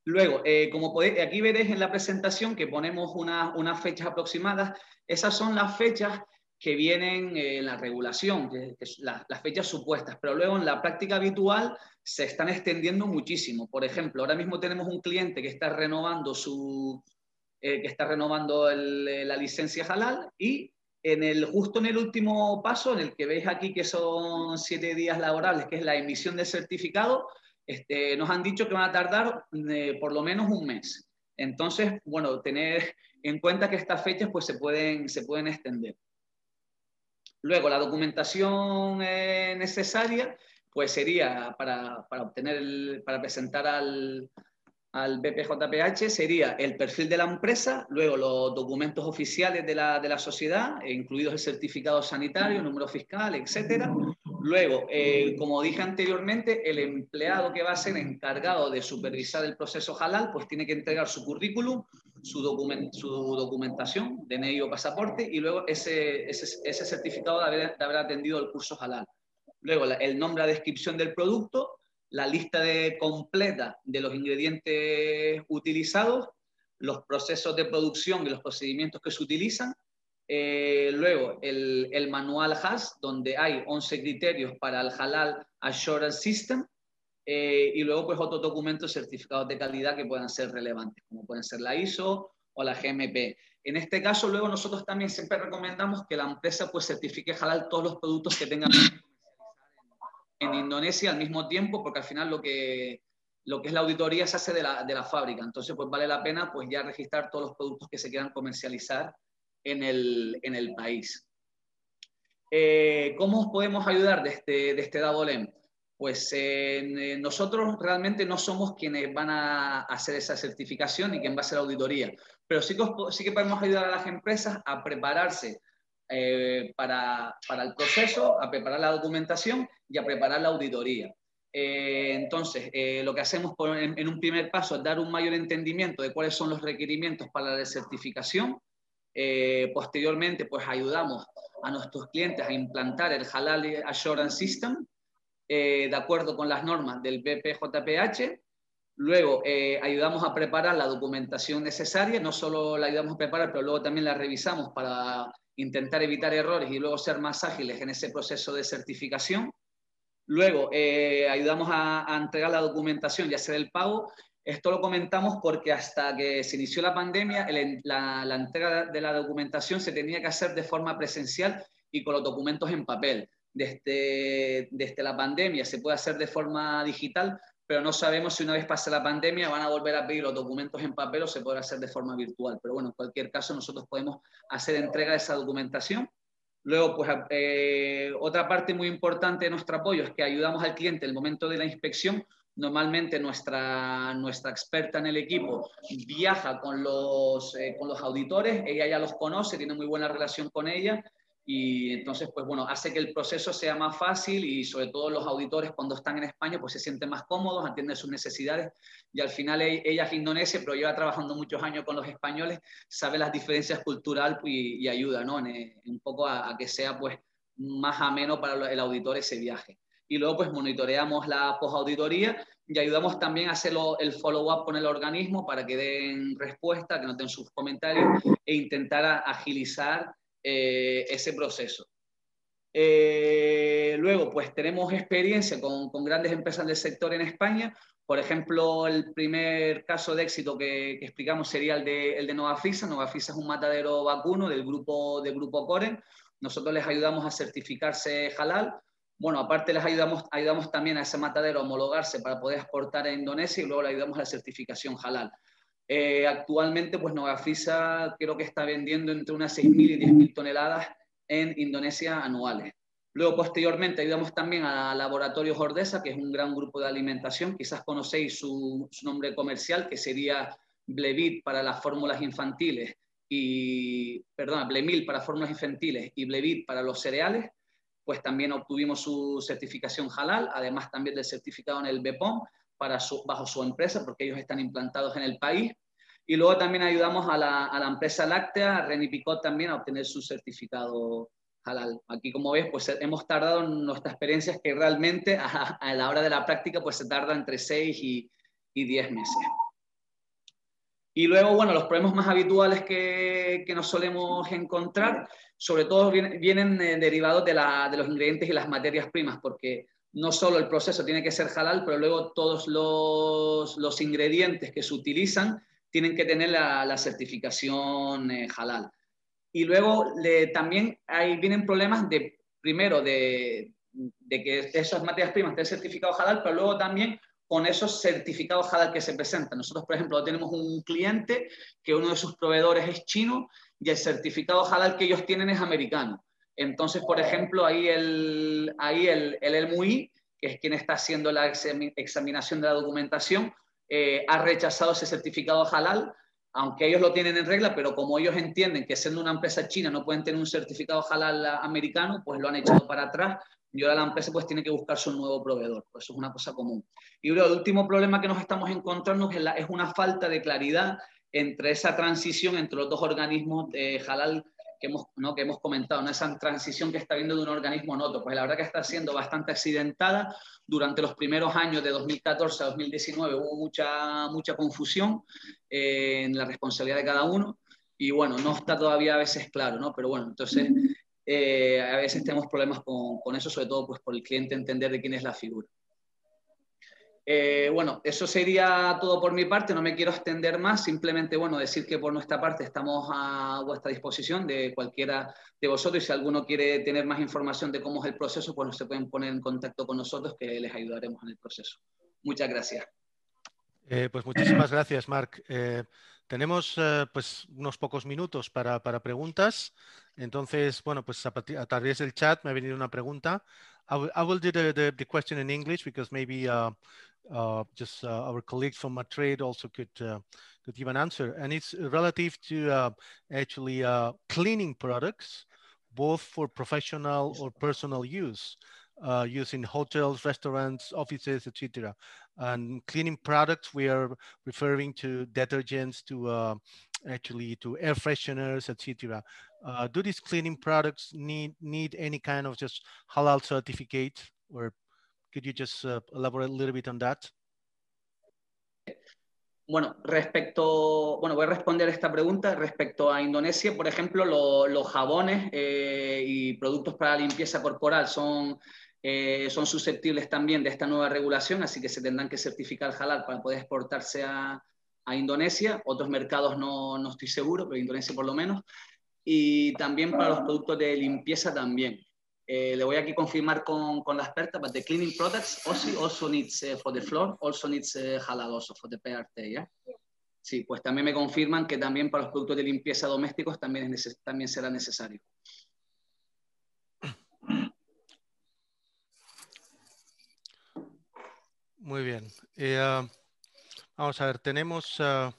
Luego, eh, como podéis, aquí veréis en la presentación que ponemos unas fechas aproximadas. Esas son las fechas que vienen en la regulación, que, las fechas supuestas, pero luego en la práctica habitual se están extendiendo muchísimo. Por ejemplo, ahora mismo tenemos un cliente que está renovando su eh, que está renovando eh, la licencia halal y en el, justo en el último paso, en el que veis aquí que son siete días laborables, que es la emisión del certificado, este, nos han dicho que van a tardar eh, por lo menos un mes. Entonces, bueno, tener en cuenta que estas fechas pues, se, pueden, se pueden extender. Luego, la documentación eh, necesaria pues sería para, para obtener, para presentar al, al BPJPH sería el perfil de la empresa, luego los documentos oficiales de la, de la sociedad, incluidos el certificado sanitario, número fiscal, etcétera. Luego, eh, como dije anteriormente, el empleado que va a ser encargado de supervisar el proceso halal, pues tiene que entregar su currículum, su, su documentación, DNI o pasaporte, y luego ese, ese, ese certificado de haber, de haber, atendido el curso halal. Luego, el nombre, la descripción del producto, la lista de, completa de los ingredientes utilizados, los procesos de producción y los procedimientos que se utilizan. Eh, luego, el, el, manual HAS, donde hay 11 criterios para el Halal Assurance System. Eh, y luego, pues, otros documentos certificados de calidad que puedan ser relevantes, como pueden ser la ISO o la GMP. En este caso, luego nosotros también siempre recomendamos que la empresa pues certifique halal todos los productos que tengan en Indonesia al mismo tiempo, porque al final lo que, lo que es la auditoría se hace de la, de la fábrica. Entonces, pues vale la pena pues ya registrar todos los productos que se quieran comercializar en el, en el país. Eh, ¿Cómo os podemos ayudar de este, de este DABOLEM? Pues eh, nosotros realmente no somos quienes van a hacer esa certificación y quien va a hacer la auditoría, pero sí que, sí que podemos ayudar a las empresas a prepararse eh, para, para, el proceso, a preparar la documentación y a preparar la auditoría. Eh, entonces, eh, lo que hacemos en, en, un primer paso es dar un mayor entendimiento de cuáles son los requerimientos para la certificación. Posteriormente, pues ayudamos a nuestros clientes a implantar el Halal Assurance System de acuerdo con las normas del BPJPH. Luego ayudamos a preparar la documentación necesaria, no solo la ayudamos a preparar, pero luego también la revisamos para intentar evitar errores y luego ser más ágiles en ese proceso de certificación. Luego, eh, ayudamos a, entregar la documentación y hacer el pago. Esto lo comentamos porque hasta que se inició la pandemia, la, entrega de la documentación se tenía que hacer de forma presencial y con los documentos en papel. Desde, desde la pandemia se puede hacer de forma digital, pero no sabemos si una vez pase la pandemia van a volver a pedir los documentos en papel o se podrá hacer de forma virtual. Pero bueno, en cualquier caso, nosotros podemos hacer entrega de esa documentación. Luego, pues eh, otra parte muy importante de nuestro apoyo es que ayudamos al cliente en el momento de la inspección. Normalmente nuestra, nuestra experta en el equipo viaja con los, eh, con los auditores, ella ya los conoce, tiene muy buena relación con ella y entonces, pues bueno, hace que el proceso sea más fácil y sobre todo los auditores cuando están en España, pues se sienten más cómodos, atienden sus necesidades y al final e-, ella es indonesia, pero lleva trabajando muchos años con los españoles, sabe las diferencias culturales y, y ayuda, ¿no? En, un poco a, que sea pues más ameno para el auditor ese viaje. Y luego pues monitoreamos la posauditoría y ayudamos también a hacer el follow-up con el organismo para que den respuesta, que noten sus comentarios e intentar agilizar eh, ese proceso. Eh, luego, pues tenemos experiencia con, con, grandes empresas del sector en España. Por ejemplo, el primer caso de éxito que, explicamos sería el de, el de Novafisa. Novafisa es un matadero vacuno del grupo, del grupo Coren. Nosotros les ayudamos a certificarse halal. Bueno, aparte les ayudamos, ayudamos también a ese matadero a homologarse para poder exportar a Indonesia y luego le ayudamos a la certificación halal. Eh, actualmente, pues Novafisa creo que está vendiendo entre unas 6.000 y 10.000 toneladas en Indonesia anuales. Luego, posteriormente, ayudamos también a Laboratorio Jordesa, que es un gran grupo de alimentación. Quizás conocéis su, nombre comercial, que sería Blevit para las fórmulas infantiles y, perdón, Blemil para fórmulas infantiles y Blevit para los cereales. Pues también obtuvimos su certificación halal, además también del certificado en el BEPOM para bajo su empresa, porque ellos están implantados en el país. Y luego también ayudamos a la, a la empresa láctea, Reni Picot, también a obtener su certificado halal. Aquí, como ves, pues hemos tardado en nuestra experiencia es que realmente a, <laughs> a, la hora de la práctica pues se tarda entre 6 y, y 10 meses. Y luego, bueno, los problemas más habituales que, que nos solemos encontrar, sobre todo vienen, vienen eh, derivados de, la, de los ingredientes y las materias primas, porque no solo el proceso tiene que ser halal, pero luego todos los, ingredientes que se utilizan tienen que tener la, certificación eh, halal. Y luego también hay, vienen problemas de, primero, de, que esas materias primas estén certificadas halal, pero luego también con esos certificados halal que se presentan. Nosotros, por ejemplo, tenemos un cliente que uno de sus proveedores es chino y el certificado halal que ellos tienen es americano. Entonces, por ejemplo, ahí el, ahí el, el MUI, que es quien está haciendo la examinación de la documentación, eh, ha rechazado ese certificado halal, aunque ellos lo tienen en regla, pero como ellos entienden que siendo una empresa china no pueden tener un certificado halal americano, pues lo han echado para atrás y ahora la empresa pues tiene que buscarse un nuevo proveedor. Pues eso es una cosa común. Y luego el último problema que nos estamos encontrando es, es una falta de claridad entre esa transición entre los dos organismos de halal que hemos, ¿no? que hemos comentado, ¿no? esa transición que está viendo de un organismo a otro, pues la verdad que está siendo bastante accidentada. Durante los primeros años de 2014 a 2019 hubo mucha, mucha confusión eh, en la responsabilidad de cada uno y bueno, no está todavía a veces claro, ¿no? Pero bueno, entonces eh, a veces tenemos problemas con, con, eso, sobre todo pues por el cliente entender de quién es la figura. Eh, bueno, eso sería todo por mi parte, no me quiero extender más, simplemente, bueno, decir que por nuestra parte estamos a vuestra disposición de cualquiera de vosotros y si alguno quiere tener más información de cómo es el proceso, pues se pueden poner en contacto con nosotros que les ayudaremos en el proceso. Muchas gracias. Eh, pues muchísimas gracias, Marc. Eh, tenemos pues unos pocos minutos para, para, preguntas. Entonces, bueno, pues a, a, través del chat me ha venido una pregunta. I will, I will do the, the, the, question in English because maybe uh, uh, just uh, our colleagues from Madrid also could uh, could give an answer. And it's relative to uh, actually uh, cleaning products, both for professional or personal use, uh, using hotels, restaurants, offices, etc. And cleaning products, we are referring to detergents, to actually to air fresheners, etc. do these cleaning products need need any kind of just halal certificate or Could you just uh, elaborate a little bit on that? Bueno, respecto, bueno, voy a responder esta pregunta. Respecto a Indonesia, por ejemplo, lo, los jabones eh, y productos para limpieza corporal son, eh, son susceptibles también de esta nueva regulación, así que se tendrán que certificar halal para poder exportarse a, a Indonesia. Otros mercados no, no, estoy seguro, pero Indonesia por lo menos. Y también para los productos de limpieza también. Eh, le voy aquí a confirmar con, con, la experta, but the cleaning products also, also needs uh, for the floor, also needs uh, halal also for the PRT, ¿ya? Sí, pues también me confirman que también para los productos de limpieza domésticos también, es también será necesario. Muy bien. Eh, uh, vamos a ver, tenemos uh,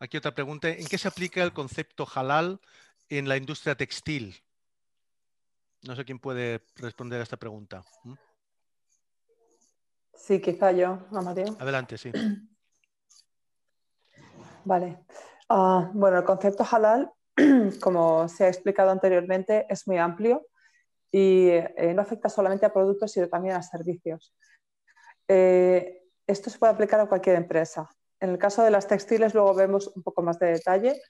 aquí otra pregunta. ¿En qué se aplica el concepto halal en la industria textil? No sé quién puede responder a esta pregunta. ¿Mm? Sí, quizá yo, Amadeo. Adelante, sí. <clears throat> Vale. Uh, bueno, el concepto halal, <clears throat> como se ha explicado anteriormente, es muy amplio y eh, no afecta solamente a productos, sino también a servicios. Eh, esto se puede aplicar a cualquier empresa. En el caso de las textiles, luego vemos un poco más de detalle,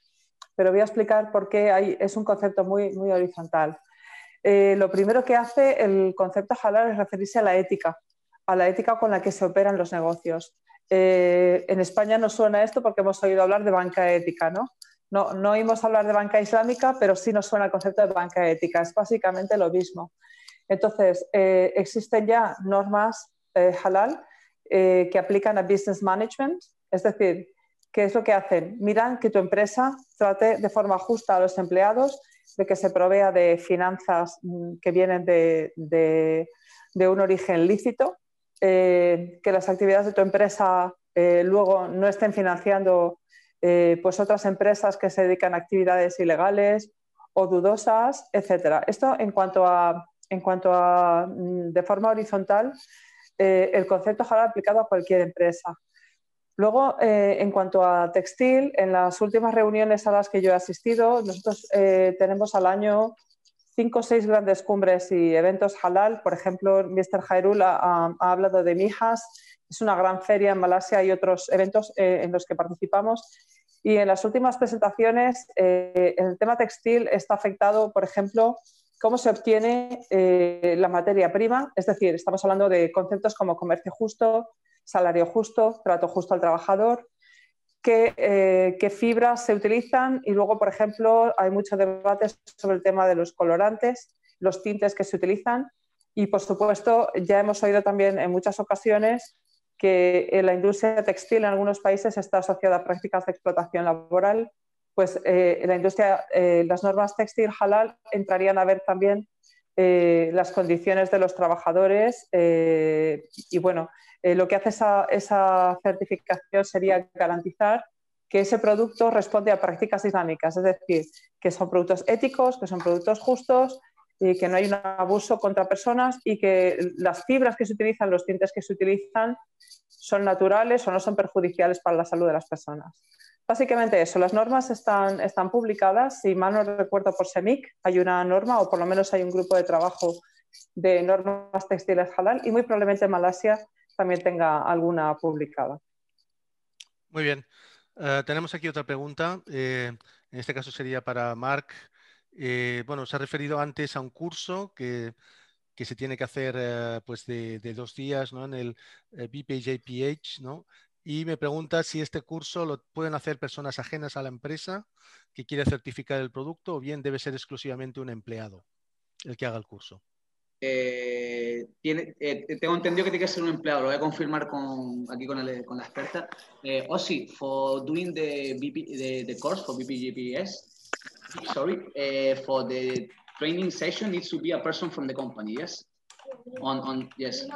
pero voy a explicar por qué hay, es un concepto muy, muy horizontal. Eh, lo primero que hace el concepto halal es referirse a la ética, a la ética con la que se operan los negocios. Eh, en España nos suena esto porque hemos oído hablar de banca ética, ¿no? No, no oímos hablar de banca islámica, pero sí nos suena el concepto de banca ética. Es básicamente lo mismo. Entonces, eh, existen ya normas halal que aplican a business management, es decir, ¿qué es lo que hacen? Miran que tu empresa trate de forma justa a los empleados de que se provea de finanzas mm, que vienen de, un origen lícito, eh, que las actividades de tu empresa eh, luego no estén financiando eh, pues otras empresas que se dedican a actividades ilegales o dudosas, etc. Esto en cuanto a, en cuanto a mm, de forma horizontal, el concepto será aplicado a cualquier empresa. Luego, eh, en cuanto a textil, en las últimas reuniones a las que yo he asistido, nosotros eh, tenemos al año cinco o seis grandes cumbres y eventos halal. Por ejemplo, Mr. Jairul ha, hablado de Mijas, es una gran feria en Malasia y otros eventos eh, en los que participamos. Y en las últimas presentaciones, el tema textil está afectado, por ejemplo, cómo se obtiene la materia prima, es decir, estamos hablando de conceptos como comercio justo, salario justo, trato justo al trabajador, eh, qué, fibras se utilizan. Y luego, por ejemplo, hay mucho debate sobre el tema de los colorantes, los tintes que se utilizan. Y, por supuesto, ya hemos oído también en muchas ocasiones que la industria textil en algunos países está asociada a prácticas de explotación laboral, pues eh, la industria, eh, las normas textil halal entrarían a ver también eh, las condiciones de los trabajadores y bueno, lo que hace esa, esa certificación sería garantizar que ese producto responde a prácticas dinámicas, es decir, que son productos éticos, que son productos justos y que no hay un abuso contra personas y que las fibras que se utilizan, los tintes que se utilizan son naturales o no son perjudiciales para la salud de las personas. Básicamente eso, las normas están, están publicadas, si mal no recuerdo por SEMIC, hay una norma o por lo menos hay un grupo de trabajo de normas textiles halal y muy probablemente Malasia también tenga alguna publicada. Muy bien. Eh, tenemos aquí otra pregunta. Eh, en este caso sería para Mark. Eh, bueno, se ha referido antes a un curso que, se tiene que hacer pues de, dos días ¿no? en el BPJPH, ¿no? Y me pregunta si este curso lo pueden hacer personas ajenas a la empresa que quiere certificar el producto o bien debe ser exclusivamente un empleado el que haga el curso. Eh, tiene, eh, tengo entendido que tiene que ser un empleado, lo voy a confirmar con, aquí con, la experta. Eh, Osi, for doing the, BP, the, course for BPGPS, sorry, uh, for the training session needs to be a person from the company, yes? On, on, yes.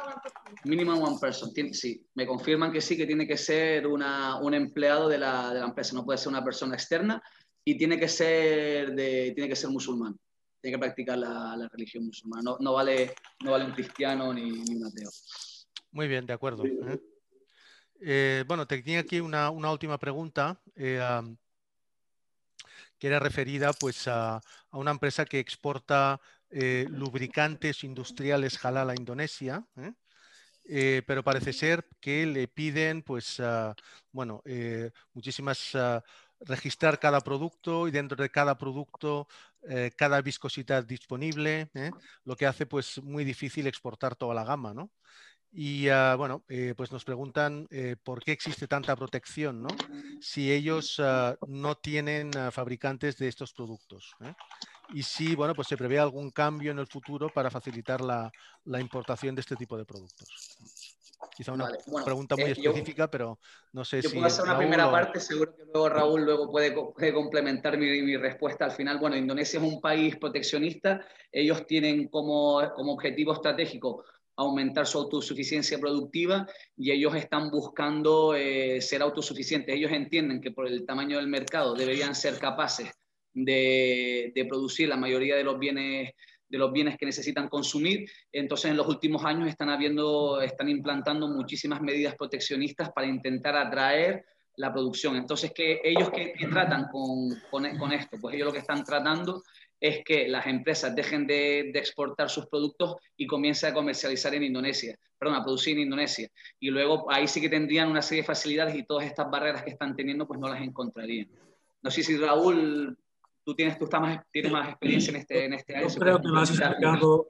Minimum one person. sí, me confirman que sí, que tiene que ser una, un empleado de la, de la empresa, no puede ser una persona externa y tiene que ser, de, tiene que ser musulmán tiene que practicar la, religión musulmana. No, vale, no vale un cristiano ni, un ateo. Muy bien, de acuerdo. ¿eh? Eh, bueno, te tenía aquí una, última pregunta eh, que era referida pues, a, una empresa que exporta lubricantes industriales halal a Indonesia. pero parece ser que le piden, pues, bueno, muchísimas registrar cada producto y dentro de cada producto eh, cada viscosidad disponible, ¿eh? lo que hace pues muy difícil exportar toda la gama, ¿no? Y ah, bueno, eh, pues nos preguntan por qué existe tanta protección, ¿no? Si ellos no tienen fabricantes de estos productos. Y si, bueno, pues se prevé algún cambio en el futuro para facilitar la, la importación de este tipo de productos. Quizá una pregunta muy eh, específica, pero no sé yo si. Puedo hacer una primera parte, seguro que luego Raúl luego puede, puede complementar mi, mi, respuesta al final. Bueno, Indonesia es un país proteccionista, ellos tienen como, como objetivo estratégico aumentar su autosuficiencia productiva y ellos están buscando eh, ser autosuficientes. Ellos entienden que por el tamaño del mercado deberían ser capaces de, producir la mayoría de los bienes de los bienes que necesitan consumir. Entonces, en los últimos años están, habiendo, están implantando muchísimas medidas proteccionistas para intentar atraer la producción. Entonces, ¿qué, ¿ellos qué, tratan con, con, esto? Pues ellos lo que están tratando es que las empresas dejen de, de, exportar sus productos y comiencen a comercializar en Indonesia, perdón, a producir en Indonesia. Y luego ahí sí que tendrían una serie de facilidades y todas estas barreras que están teniendo, pues no las encontrarían. No sé si Raúl tú tienes, tú más, tienes más experiencia en este, en este Yo creo que lo has, explicado,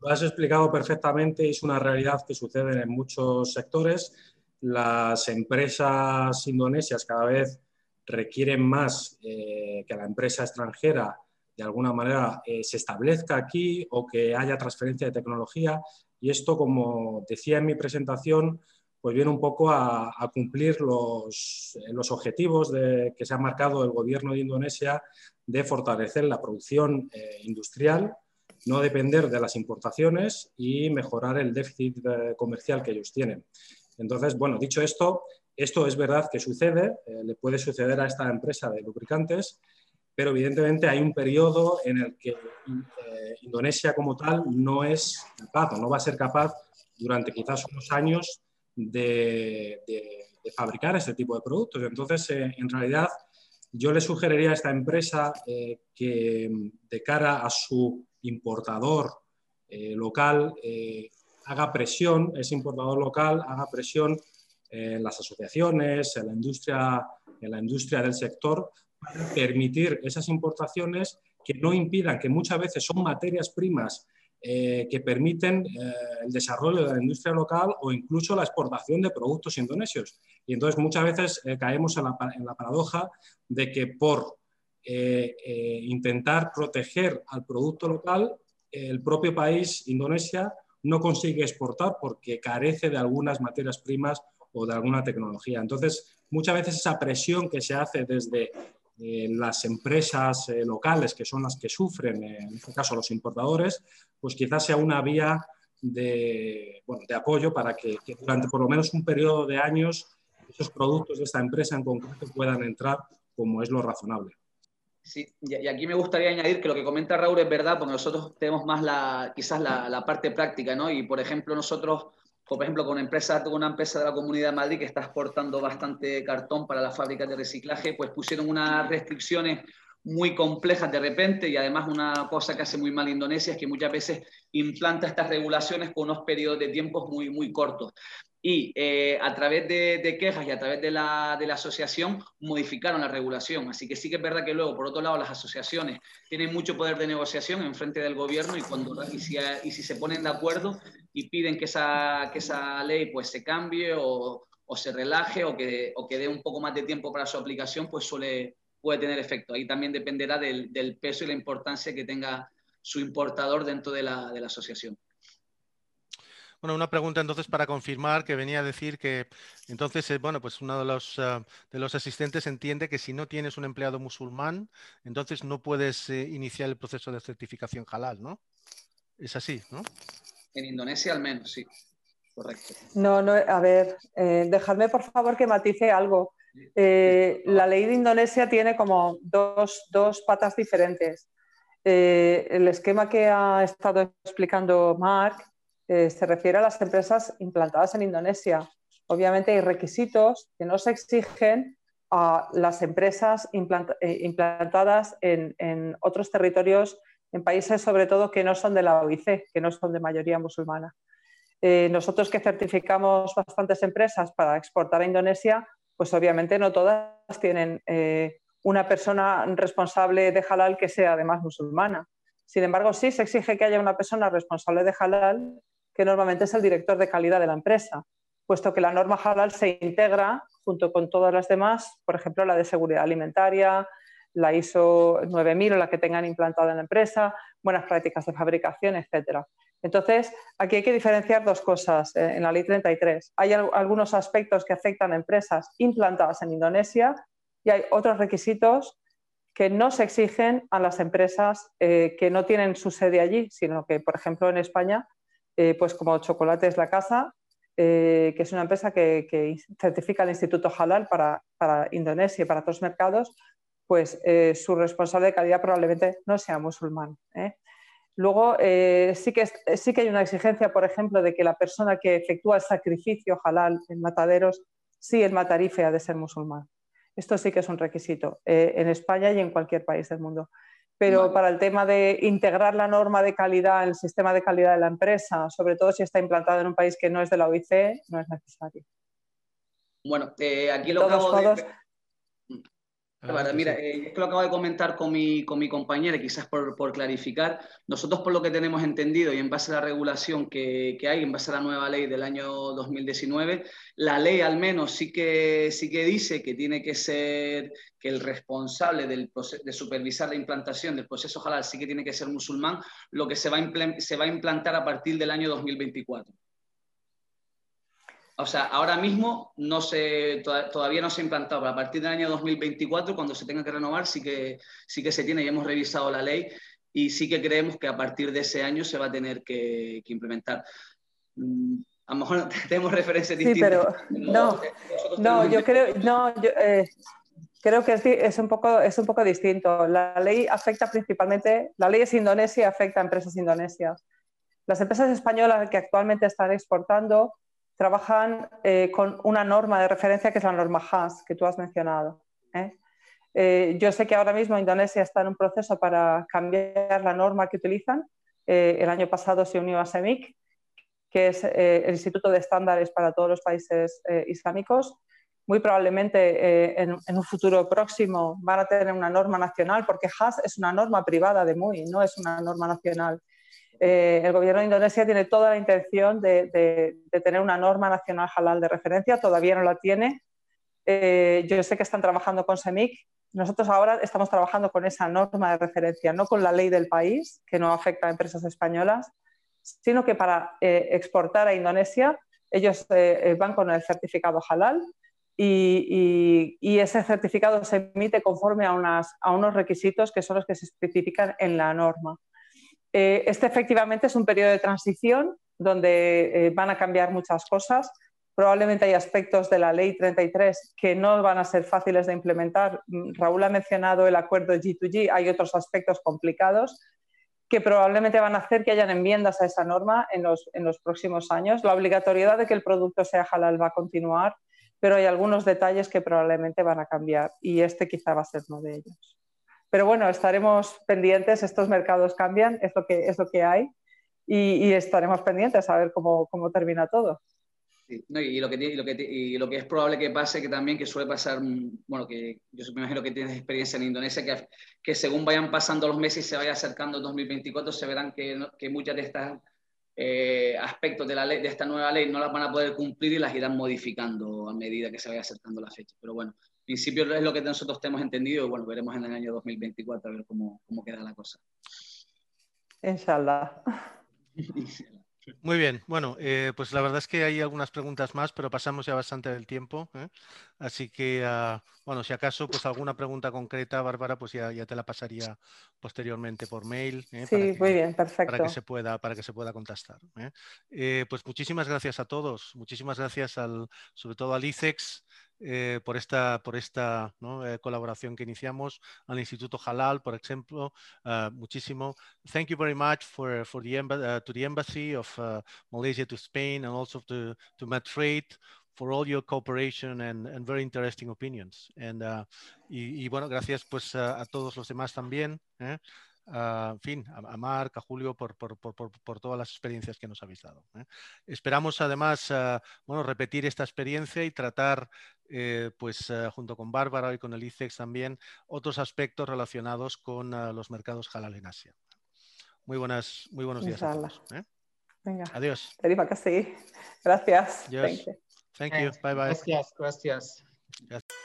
lo has explicado perfectamente, es una realidad que sucede en muchos sectores. Las empresas indonesias cada vez requieren más eh, que la empresa extranjera de alguna manera eh, se establezca aquí o que haya transferencia de tecnología. Y esto, como decía en mi presentación, pues viene un poco a, cumplir los, los objetivos de, que se ha marcado el gobierno de Indonesia de fortalecer la producción eh, industrial, no depender de las importaciones y mejorar el déficit eh, comercial que ellos tienen. Entonces, bueno, dicho esto, esto es verdad que sucede, eh, le puede suceder a esta empresa de lubricantes, pero evidentemente hay un periodo en el que Indonesia como tal no es capaz o no va a ser capaz durante quizás unos años de, fabricar este tipo de productos. Entonces, eh, en realidad, yo le sugeriría a esta empresa eh, que de cara a su importador eh, local haga presión, ese importador local haga presión en las asociaciones, en la industria, en la industria del sector, para permitir esas importaciones que no impidan, que muchas veces son materias primas eh, que permiten eh, el desarrollo de la industria local o incluso la exportación de productos indonesios. Y entonces muchas veces eh, caemos en la, en la, paradoja de que por intentar proteger al producto local, el propio país, Indonesia, no consigue exportar porque carece de algunas materias primas o de alguna tecnología. Entonces, muchas veces esa presión que se hace desde las empresas eh, locales, que son las que sufren, eh, en este caso los importadores, pues quizás sea una vía de, de apoyo para que, durante por lo menos un periodo de años esos productos de esta empresa en concreto puedan entrar como es lo razonable. Sí, y aquí me gustaría añadir que lo que comenta Raúl es verdad, porque nosotros tenemos más la, quizás la, la parte práctica, ¿no? Y por ejemplo, nosotros por ejemplo, con una empresa, una empresa de la Comunidad de Madrid que está exportando bastante cartón para las fábricas de reciclaje, pues pusieron unas restricciones muy complejas de repente y además una cosa que hace muy mal Indonesia es que muchas veces implanta estas regulaciones con unos periodos de tiempos muy, muy cortos. Y eh, a través de, quejas y a través de la, de la, asociación modificaron la regulación. Así que sí que es verdad que luego, por otro lado, las asociaciones tienen mucho poder de negociación en frente del gobierno y, cuando, y, si, y si se ponen de acuerdo y piden que esa, que esa ley pues, se cambie o, o se relaje o que, o que dé un poco más de tiempo para su aplicación, pues suele, puede tener efecto. Ahí también dependerá del, peso y la importancia que tenga su importador dentro de la, asociación. Bueno, una pregunta entonces para confirmar que venía a decir que entonces, eh, bueno, pues uno de los, eh, de los asistentes entiende que si no tienes un empleado musulmán, entonces no puedes eh, iniciar el proceso de certificación halal, ¿no? Es así, ¿no? En Indonesia al menos, sí. Correcto. No, no, a ver, dejadme por favor que matice algo. Eh, la ley de Indonesia tiene como dos, patas diferentes. Eh, el esquema que ha estado explicando Mark eh, se refiere a las empresas implantadas en Indonesia. Obviamente hay requisitos que no se exigen a las empresas implantadas en, otros territorios, en países sobre todo que no son de la OIC, que no son de mayoría musulmana. nosotros que certificamos bastantes empresas para exportar a Indonesia, pues obviamente no todas tienen eh, una persona responsable de halal que sea además musulmana. Sin embargo, sí se exige que haya una persona responsable de halal, que normalmente es el director de calidad de la empresa, puesto que la norma halal se integra junto con todas las demás, por ejemplo, la de seguridad alimentaria, la ISO 9000 o la que tengan implantada en la empresa, buenas prácticas de fabricación, etcétera. Entonces, aquí hay que diferenciar dos cosas en la ley 33. Hay algunos aspectos que afectan a empresas implantadas en Indonesia y hay otros requisitos que no se exigen a las empresas eh, que no tienen su sede allí, sino que, por ejemplo, en España, eh, pues como Chocolates La Casa, que es una empresa que, certifica el Instituto Halal para, Indonesia y para otros mercados, pues su responsable de calidad probablemente no sea musulmán. Luego, eh, sí, que sí que hay una exigencia, por ejemplo, de que la persona que efectúa el sacrificio halal en mataderos, sí el matarife ha de ser musulmán. Esto sí que es un requisito eh, en España y en cualquier país del mundo. Pero para el tema de integrar la norma de calidad en el sistema de calidad de la empresa, sobre todo si está implantado en un país que no es de la OIC, no es necesario. Bueno, eh, aquí lo todos, mira, eh, es que lo acabo de comentar con mi, con mi compañera, quizás por, por, clarificar. Nosotros, por lo que tenemos entendido y en base a la regulación que, que, hay, en base a la nueva ley del año 2019, la ley al menos sí que, sí que dice que tiene que ser, que el responsable del de supervisar la implantación del proceso halal sí que tiene que ser musulmán, lo que se va a, se va a implantar a partir del año 2024. O sea, ahora mismo no se, todavía no se ha implantado, pero a partir del año 2024, cuando se tenga que renovar, sí que, sí que se tiene y hemos revisado la ley y sí que creemos que a partir de ese año se va a tener que, implementar. Mm, a lo mejor <laughs> tenemos referencias distintas. Sí, pero no, no, yo creo, no, yo, eh, creo que es, es, un poco, es un poco distinto. La ley afecta principalmente, la ley es indonesia y afecta a empresas indonesias. Las empresas españolas que actualmente están exportando trabajan eh, con una norma de referencia que es la norma HAS, que tú has mencionado. ¿eh? Eh, yo sé que ahora mismo Indonesia está en un proceso para cambiar la norma que utilizan. el año pasado se unió a SEMIC, que es el Instituto de Estándares para todos los países islámicos. Muy probablemente en, en, un futuro próximo van a tener una norma nacional, porque HAS es una norma privada de MUI, no es una norma nacional. Eh, el gobierno de Indonesia tiene toda la intención de, tener una norma nacional halal de referencia, todavía no la tiene. Eh, yo sé que están trabajando con SEMIC. Nosotros ahora estamos trabajando con esa norma de referencia, no con la ley del país, que no afecta a empresas españolas, sino que para exportar a Indonesia ellos van con el certificado halal y, ese certificado se emite conforme a, unos requisitos que son los que se especifican en la norma. Eh, este efectivamente es un periodo de transición donde eh, van a cambiar muchas cosas. Probablemente hay aspectos de la ley 33 que no van a ser fáciles de implementar. Raúl ha mencionado el acuerdo G2G, hay otros aspectos complicados que probablemente van a hacer que hayan enmiendas a esa norma en los, en los próximos años. La obligatoriedad de que el producto sea halal va a continuar pero hay algunos detalles que probablemente van a cambiar y este quizá va a ser uno de ellos. Pero bueno, estaremos pendientes, estos mercados cambian, es lo que, es lo que hay y, estaremos pendientes a ver cómo, cómo termina todo. y, lo que, es probable que pase, que también que suele pasar, bueno, que yo me imagino que tienes experiencia en Indonesia, que, que según vayan pasando los meses y se vaya acercando el 2024, se verán que, que muchas de estas eh, aspectos de, la de esta nueva ley no las van a poder cumplir y las irán modificando a medida que se vaya acercando la fecha. Pero bueno, en principio es lo que nosotros tenemos entendido y bueno, veremos en el año 2024 a ver cómo, cómo queda la cosa. Inshallah. <laughs> Muy bien, bueno, eh, pues la verdad es que hay algunas preguntas más, pero pasamos ya bastante del tiempo. ¿eh? Así que, ah, bueno, si acaso, pues alguna pregunta concreta, Bárbara, pues ya, ya te la pasaría posteriormente por mail. ¿eh? Sí, muy bien, perfecto. Para que se pueda, para que se pueda contestar. pues muchísimas gracias a todos, muchísimas gracias al, sobre todo al ICEX. Eh, por esta, por esta eh, colaboración que iniciamos al Instituto Halal, por ejemplo, uh, muchísimo. Thank you very much for, for the uh, to the Embassy of uh, Malaysia to Spain and also to, to Medtrade for all your cooperation and, and very interesting opinions. And, y, y, bueno, gracias pues a todos los demás también. ¿eh? en fin, a, Marc, a Julio, por, todas las experiencias que nos habéis dado. ¿eh? Esperamos además, ah, bueno, repetir esta experiencia y tratar, eh, pues junto con Bárbara y con el ICEX también, otros aspectos relacionados con los mercados halal en Asia. Muy, buenas, muy buenos días a todos. ¿eh? Venga. Adiós. Gracias. Thank you. You. Bye bye. Gracias, gracias. gracias.